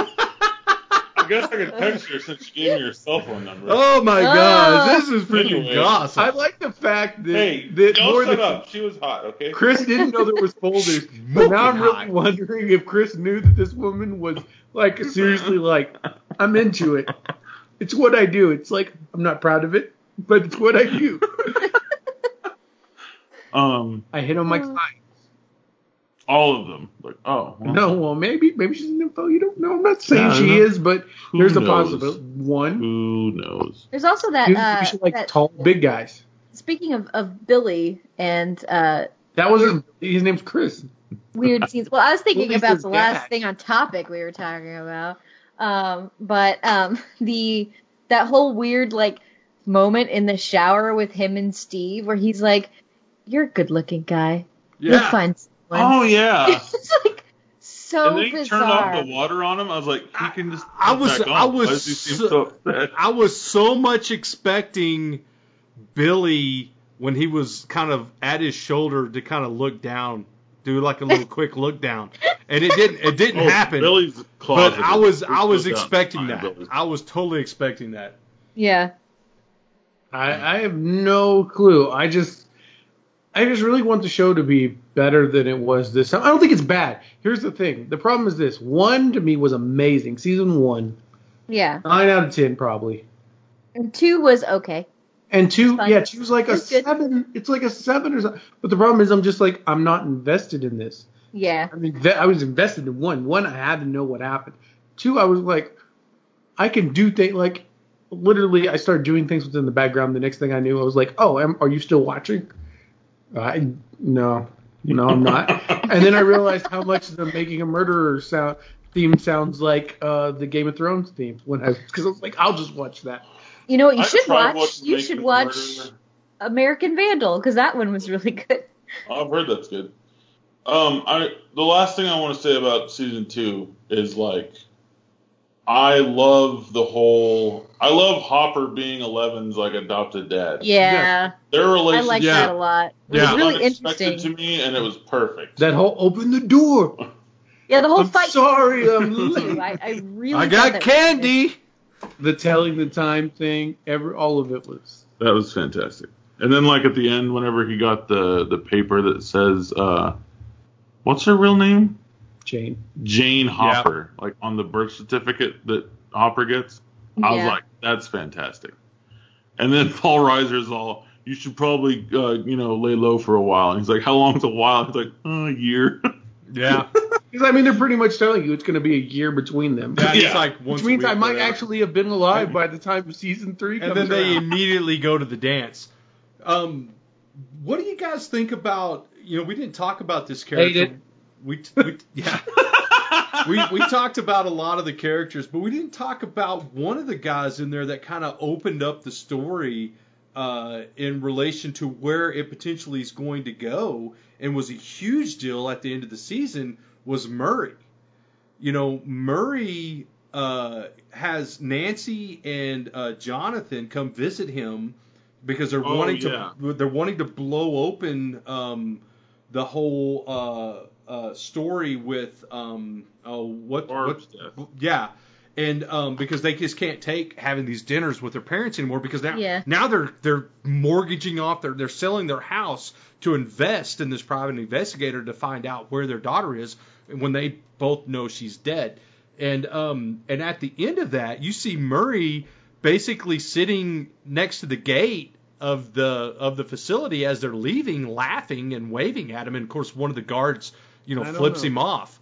I guess I could text her since she gave me her cell phone number. Oh my Oh. gosh, this is freaking Anyway. gossip. I like the fact that, Hey, that go more shut than up. She was hot. Okay. Chris didn't know there was folders, but now I'm really hot. wondering if Chris knew that this woman was like seriously like I'm into it. It's what I do. It's like I'm not proud of it, but it's what I do. Um, I hit on my clients. All of them. Like, oh, well, No, well maybe maybe she's an info. You don't know. I'm not saying Yeah, she know. is, but Who there's a possibility. One, Who knows? There's also that you, uh you should like that, tall, big guys. speaking of, of Billy and uh That wasn't. His name's Chris. weird scenes. Well, I was thinking Billy's about his the last dad. thing on topic we were talking about. Um, but um, the that whole weird like moment in the shower with him and Steve, where he's like, "You're a good-looking guy. You'll find someone." Oh yeah. it's like so and then he bizarre. turned off the water on him. I was like, he can just. I was- I was Why does he seem so- so? I was so much expecting Billy when he was kind of at his shoulder to kind of look down, do like a little quick look down, and it didn't. It didn't Oh, happen. Billy's but. I was I was expecting that. Billy's. I was totally expecting that. Yeah. I, I have no clue. I just I just really want the show to be better than it was this time. I don't think it's bad. Here's the thing. The problem is this. One to me was amazing. Season one. Yeah. Nine out of ten probably. And two was okay. And two, yeah, two's like a It's good. seven. It's like a seven or something. But the problem is, I'm just like, I'm not invested in this. Yeah. I mean, I was invested in one. One, I had to know what happened. Two, I was like, I can do things like, literally, I started doing things within the background. The next thing I knew, I was like, oh, am, are you still watching? I no, no, I'm not. and then I realized how much the making a murderer sound theme sounds like uh, the Game of Thrones theme when I because I was like, I'll just watch that. You know what you I should watch? You should watch Murderer. American Vandal because that one was really good. I've heard that's good. Um, I the last thing I want to say about season two is like, I love the whole. I love Hopper being Eleven's like adopted dad. Yeah. Their relationship. I relationship like Yeah. that a lot. It Yeah. was really unexpected interesting. to me, and it was perfect. That whole open the door. Yeah, the whole I'm fight. sorry, I'm late. I, I really. I got candy. the telling the time thing, every all of it was. That was fantastic. And then like at the end, whenever he got the the paper that says, uh, what's her real name? Jane. Jane Hopper, like on the birth certificate that Hopper gets. I was like, that's fantastic. And then Paul Reiser's all, you should probably, uh, you know, lay low for a while. And he's like, how long's a while? He's like, oh, a year. Yeah. Because I mean, they're pretty much telling you it's going to be a year between them. Yeah, Yeah. Like once Which means I might whatever. actually have been alive by the time season three and comes then they around. immediately go to the dance. Um, what do you guys think about? You know, we didn't talk about this character. We, we yeah. we we talked about a lot of the characters, but we didn't talk about one of the guys in there that kind of opened up the story uh, in relation to where it potentially is going to go, and was a huge deal at the end of the season. Was Murray? You know, Murray uh, has Nancy and uh, Jonathan come visit him because they're Oh, wanting yeah. to they're wanting to blow open um, the whole uh, story with um, oh what Barb's what death. yeah. And um, because they just can't take having these dinners with their parents anymore because now Yeah. now they're they're mortgaging off their they're selling their house to invest in this private investigator to find out where their daughter is when they both know she's dead. And um and at the end of that, you see Murray basically sitting next to the gate of the of the facility as they're leaving, laughing and waving at him. And of course, one of the guards, you know, flips know. him off.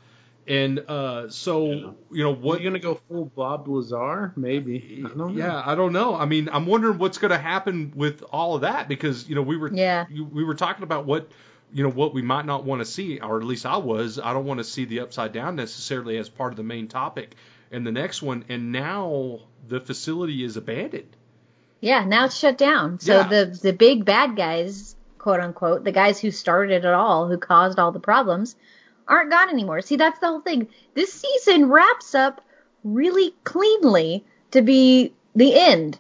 And uh, so Yeah. you know What what? are you gonna go full Bob Lazar? Maybe. I don't know. Yeah, I don't know. I mean, I'm wondering what's going to happen with all of that because you know we were Yeah. you- we were talking about what you know what we might not want to see, or at least I was. I don't want to see the upside down necessarily as part of the main topic and the next one. And now the facility is abandoned. Yeah, now it's shut down. So Yeah. the the big bad guys, quote unquote, the guys who started it all, who caused all the problems, aren't gone anymore. See, that's the whole thing. This season wraps up really cleanly to be the end.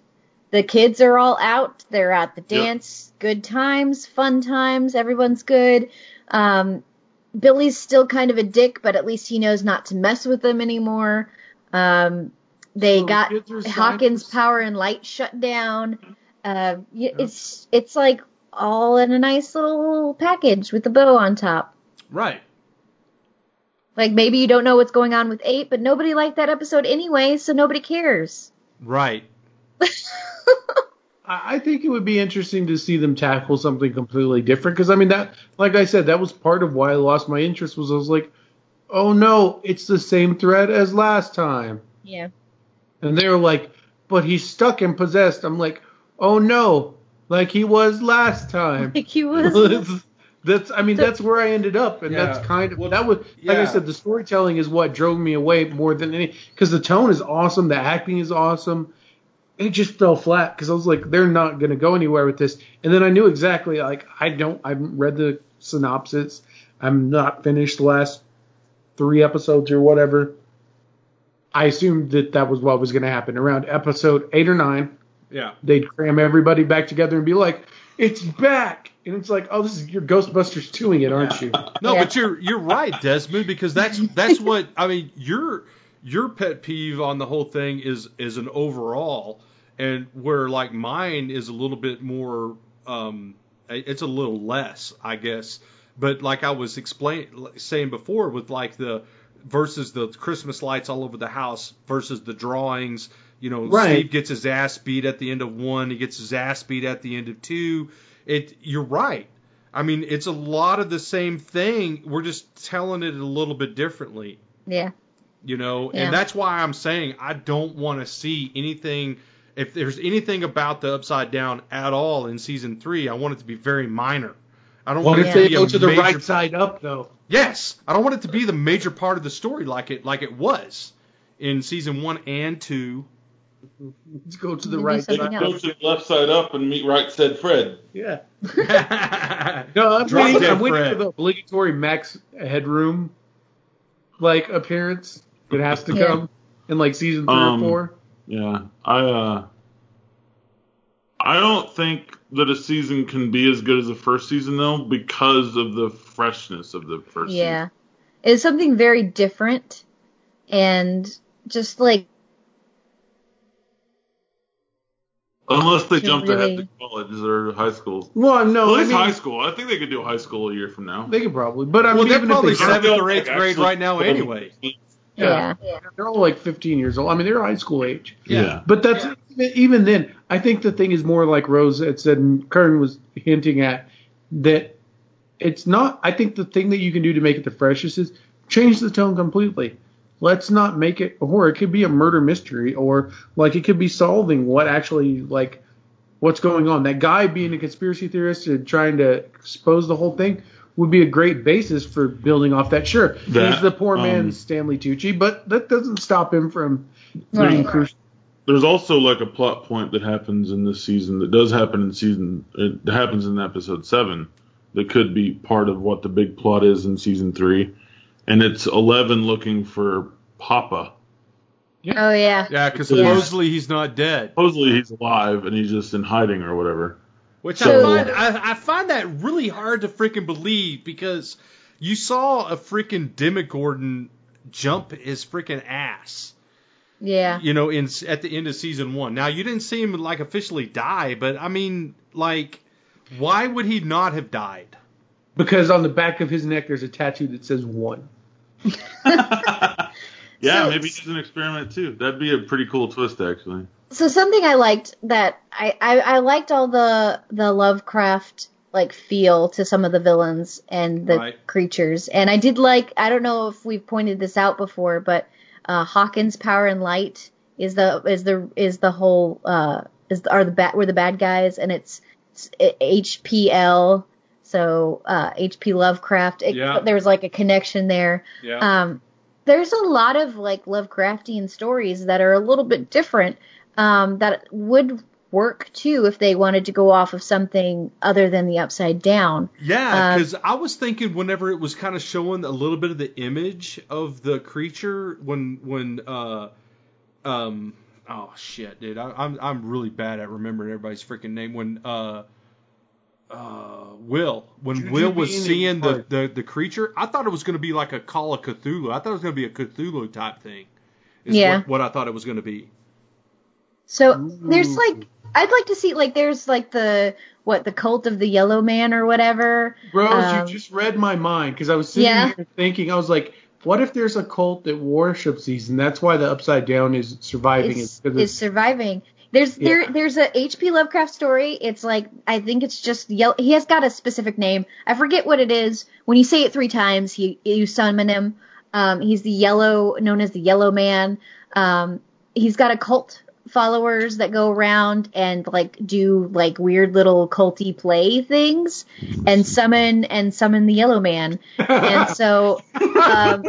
The kids are all out. They're at the dance. Good times, fun times. Everyone's good. Um, Billy's still kind of a dick, but at least he knows not to mess with them anymore. Um, they So got Hawkins scientists? Power and Light shut down. Uh, y it's it's like all in a nice little package with a bow on top. Right. Like maybe you don't know what's going on with eight, but nobody liked that episode anyway, so nobody cares. Right. I I think it would be interesting to see them tackle something completely different. Because I mean that, like I said, that was part of why I lost my interest. Was I was like, oh no, it's the same thread as last time. Yeah. And they were like, but he's stuck and possessed. I'm like, oh no, like he was last time. Like he was. That's I mean So- that's where I ended up, and Yeah. that's kind of Well, that was like I said, the storytelling is what drove me away more than any because the tone is awesome, the acting is awesome. It just fell flat because I was like, they're not gonna go anywhere with this, and then I knew exactly like I don't I haven't read the synopsis, I'm not finished the last three episodes or whatever. I assumed that that was what was going to happen around episode eight or nine Yeah. they'd cram everybody back together and be like, "It's back," and it's like, "Oh, this is your Ghostbusters doing it, aren't you?" No, Yeah. but you're you're right, Desmond, because that's that's what I mean. Your your pet peeve on the whole thing is is an overall, and where like mine is a little bit more. Um, it's a little less, I guess. But like I was explain saying before, with like the versus the Christmas lights all over the house versus the drawings. You know, Right. Steve gets his ass beat at the end of one. He gets his ass beat at the end of two. It. You're right. I mean, it's a lot of the same thing. We're just telling it a little bit differently, yeah. you know. Yeah. And that's why I'm saying I don't want to see anything. If there's anything about the Upside Down at all in season three, I want it to be very minor. I don't What want if it to they be go a to the major, right side up though? Yes, I don't want it to be the major part of the story like it like it was in season one and two. Let's go to the right side. Go to the left side up and meet right said Fred. Yeah. No, I'm waiting, I'm waiting for the obligatory Max Headroom like appearance that has to Yeah. come in like season three Um, or four. Yeah, I uh, I don't think that a season can be as good as the first season though because of the freshness of the first Yeah. it's something very different and just like Unless they To jumped really- ahead to college or high school. Well, no, Well, I mean, high school. I think they could do high school a year from now. they could probably, but I Well, mean, they're even probably if they seventh don't, or eighth grade right now anyway. yeah, they're all like 15 years old. I mean, they're high school age. Yeah. But that's even then. I think the thing is more like Rose had said, and Kern was hinting at that. It's not. I think the thing that you can do to make it the freshest is change the tone completely. Let's not make it a horror. It could be a murder mystery, or like it could be solving what actually like what's going on. That guy being a conspiracy theorist and trying to expose the whole thing would be a great basis for building off that. Sure, That, he's the poor um, man's Stanley Tucci, but that doesn't stop him from being Right. crucial. There's also like a plot point that happens in this season that does happen in season. It happens in episode seven. That could be part of what the big plot is in season three, and it's Eleven looking for Papa. oh yeah. Yeah, because Yeah. supposedly he's not dead. Supposedly he's alive and he's just in hiding or whatever. Which So- I find I, I find that really hard to freaking believe because you saw a freaking Demogorgon jump his freaking ass. Yeah. You know, in at the end of season one. Now you didn't see him like officially die, but I mean, like, why would he not have died? Because on the back of his neck there's a tattoo that says one. Yeah, So- maybe it's an experiment too. That'd be a pretty cool twist, actually. So something I liked that I, I, I liked all the the Lovecraft like feel to some of the villains and the Right. creatures, and I did like I don't know if we've pointed this out before, but uh, Hawkins' power and light is the is the is the whole uh is are the bad we're the bad guys, and it's, it's HPL. So uh, HP Lovecraft, it, Yeah. there's like a connection there. Yeah. Um, there's a lot of like Lovecraftian stories that are a little bit different um, that would work too if they wanted to go off of something other than the Upside Down. Yeah, Um, because I was thinking whenever it was kind of showing a little bit of the image of the creature when when uh um oh shit dude I, I'm I'm really bad at remembering everybody's freaking name when uh uh Will when Juju Will was seeing the, the the creature I thought it was going to be like a Call of Cthulhu I thought it was going to be a Cthulhu type thing is Yeah. what, what I thought it was going to be So there's like I'd like to see like there's like the what the cult of the Yellow Man or whatever. Rose, Um, you just read my mind because I was sitting Yeah. here thinking, I was like, what if there's a cult that worships these, and that's why the Upside Down is surviving? is, because is surviving. There's Yeah. there there's a H.P. Lovecraft story. It's like I think it's just yellow. He has got a specific name. I forget what it is. When you say it three times, he you summon him. Um, he's the yellow, known as the Yellow Man. Um, he's got a cult followers that go around and like do like weird little culty play things and summon and summon the Yellow Man. And so um,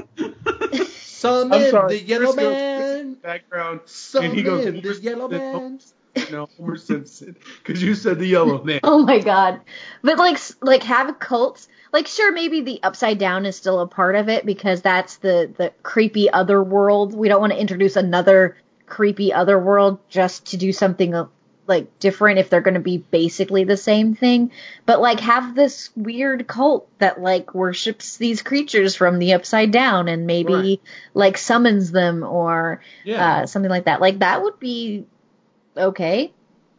Summon the Yellow Chris Man background, and he goes, the Yellow Man oh, no, Homer Simpson, because you said the Yellow Man. Oh my god. But like like have cults. Like sure maybe the upside down is still a part of it because that's the the creepy other world. We don't want to introduce another creepy other world just to do something like different if they're going to be basically the same thing. But like have this weird cult that like worships these creatures from the upside down and maybe Right. like summons them or Yeah, uh, something like that. Like that would be okay.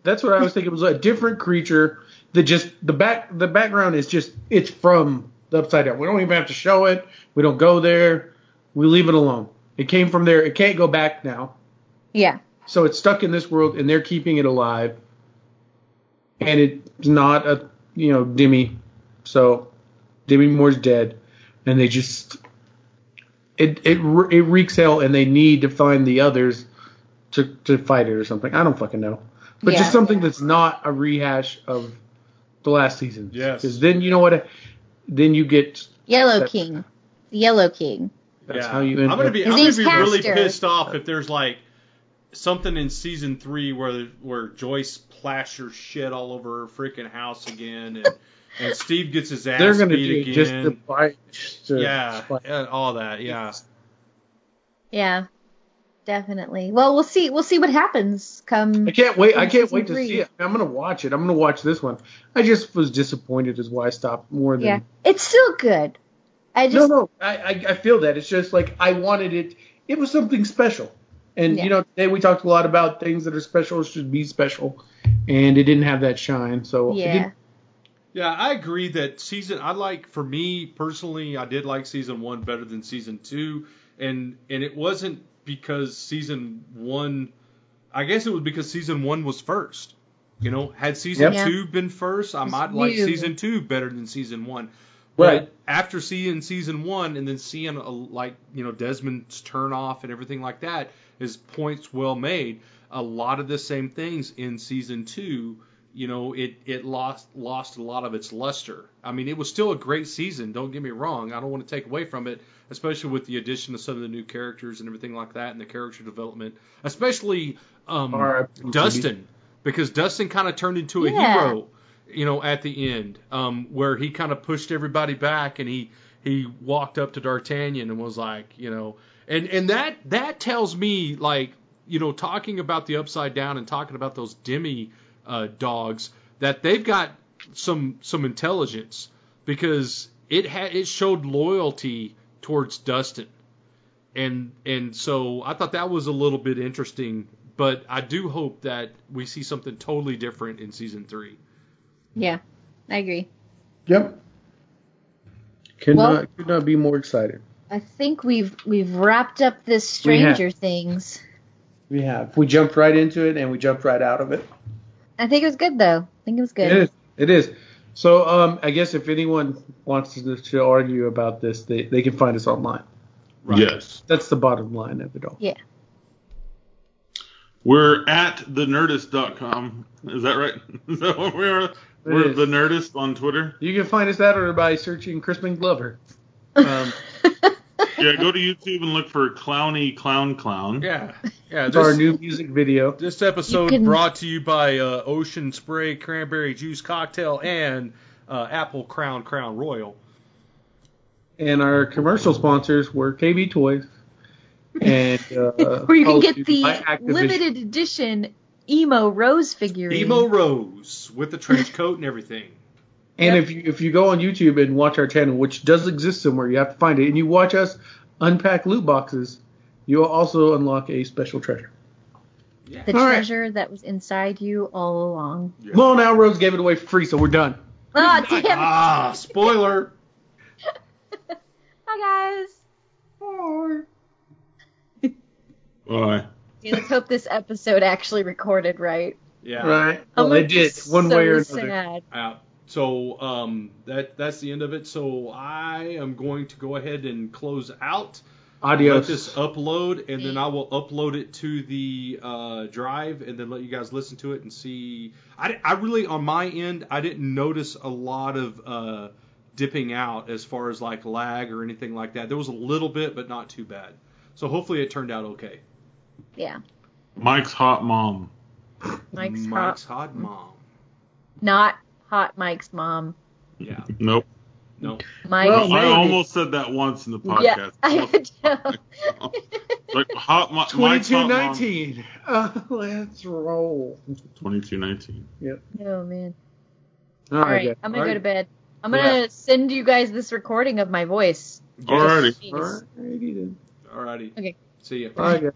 that's what I was thinking. It was a different creature that just the back the background is just it's from the Upside Down. We don't even have to show it. We don't go there. We leave it alone. It came from there. It can't go back now. Yeah. So it's stuck in this world, and they're keeping it alive. And it's not a you know Demi, so Demi Moore's dead, and they just it it it wreaks hell, and they need to find the others to to fight it or something. I don't fucking know, but Yeah. just something that's not a rehash of the last season. Yes. because then you know what, then you get Yellow That's- King. The Yellow King. that's Yeah. how you end I'm gonna be, I'm gonna name's be really pissed off if there's like something in season three where where Joyce plasters shit all over her freaking house again, and and Steve gets his ass They're gonna beat do again. just the fight. just to yeah, fight. and all that. Yeah, Yeah, definitely. Well, we'll see. We'll see what happens. Come. I can't wait. I can't season wait to three. see it. I'm gonna watch it. I'm gonna watch this one. I just was disappointed, is why I stopped more than. Yeah, it's still good. I No, just no, I, I I feel that. It's just like I wanted it. It was something special, and Yeah. you know, today we talked a lot about things that are special should be special, and it didn't have that shine. So yeah. didn't- Yeah, I agree that season. I like for me personally, I did like season one better than season two, and and it wasn't because season one. I guess it was because season one was first. You know, had season Yep. two been first, I It's might like new. season two better than season one. Right. But after seeing season one and then seeing a, like you know Desmond's turn off and everything like that is points well made. A lot of the same things in season two. You know, it it lost lost a lot of its luster. I mean, it was still a great season. Don't get me wrong. I don't want to take away from it, especially with the addition of some of the new characters and everything like that, and the character development, especially um, R.I.P. Dustin, because Dustin kind of turned into a Yeah. hero you know, at the end, um, where he kind of pushed everybody back and he he walked up to D'Artagnan and was like, you know, and and that that tells me like, you know, talking about the upside down and talking about those demi uh, dogs that they've got some some intelligence because it had it showed loyalty towards Dustin. And and so I thought that was a little bit interesting, but I do hope that we see something totally different in season 3. Yeah. I agree. Yep. Could Well- not could not be more excited. I think we've we've wrapped up this We. Stranger Things. We have. We jumped right into it and we jumped right out of it. I think it was good though. I think it was good. It is. It is. So um, I guess if anyone wants to, to argue about this, they, they can find us online. Yes. That's the bottom line of it all. Yeah. We're at thenerdist.com. Is that right? Is that what we are? We're is. the Nerdist on Twitter. You can find us at or by searching Crispin Glover. Um, Yeah, go to YouTube and look for Clowny Clown Clown. Yeah, yeah. it's our new music video. this episode can- brought to you by uh, Ocean Spray Cranberry Juice Cocktail and uh, Apple Crown Crown Royal. And our commercial sponsors were KB Toys. And uh, Where you can get the limited edition emo rose figurine. Emo Rose with the trench coat and everything. And Yep. if you if you go on YouTube and watch our channel, which does exist somewhere, you have to find it, and you watch us unpack loot boxes, you will also unlock a special treasure. Yeah. the All right. treasure that was inside you all along. Yeah. Well, now Rose gave it away for free, so we're done. Ah, damn it. Ah, spoiler. Hi guys. Bye. Okay, let's hope this episode actually recorded right. Yeah. Right? I'm Well, they did one so way or another. sad. Uh, so um, that that's the end of it. So I am going to go ahead and close out. Let this upload, and then I will upload it to the uh, drive, and then let you guys listen to it and see. I, I really, on my end, I didn't notice a lot of uh, dipping out as far as like lag or anything like that. There was a little bit, but not too bad. So hopefully it turned out okay. Yeah. Mike's hot mom. Mike's, Mike's hot. hot mom. Not hot Mike's mom. Yeah. Nope. No. Mike. Well, I almost said that once in the yeah. podcast. I could tell. like hot mo- Mike's mom. nineteen. Uh, let's roll. 2219. Yep. oh man. All All right. right, I'm gonna All go right. to bed. I'm gonna send you guys this recording of my voice. Alrighty. Jeez. All righty then. Alrighty. Okay. See ya. Bye, guys.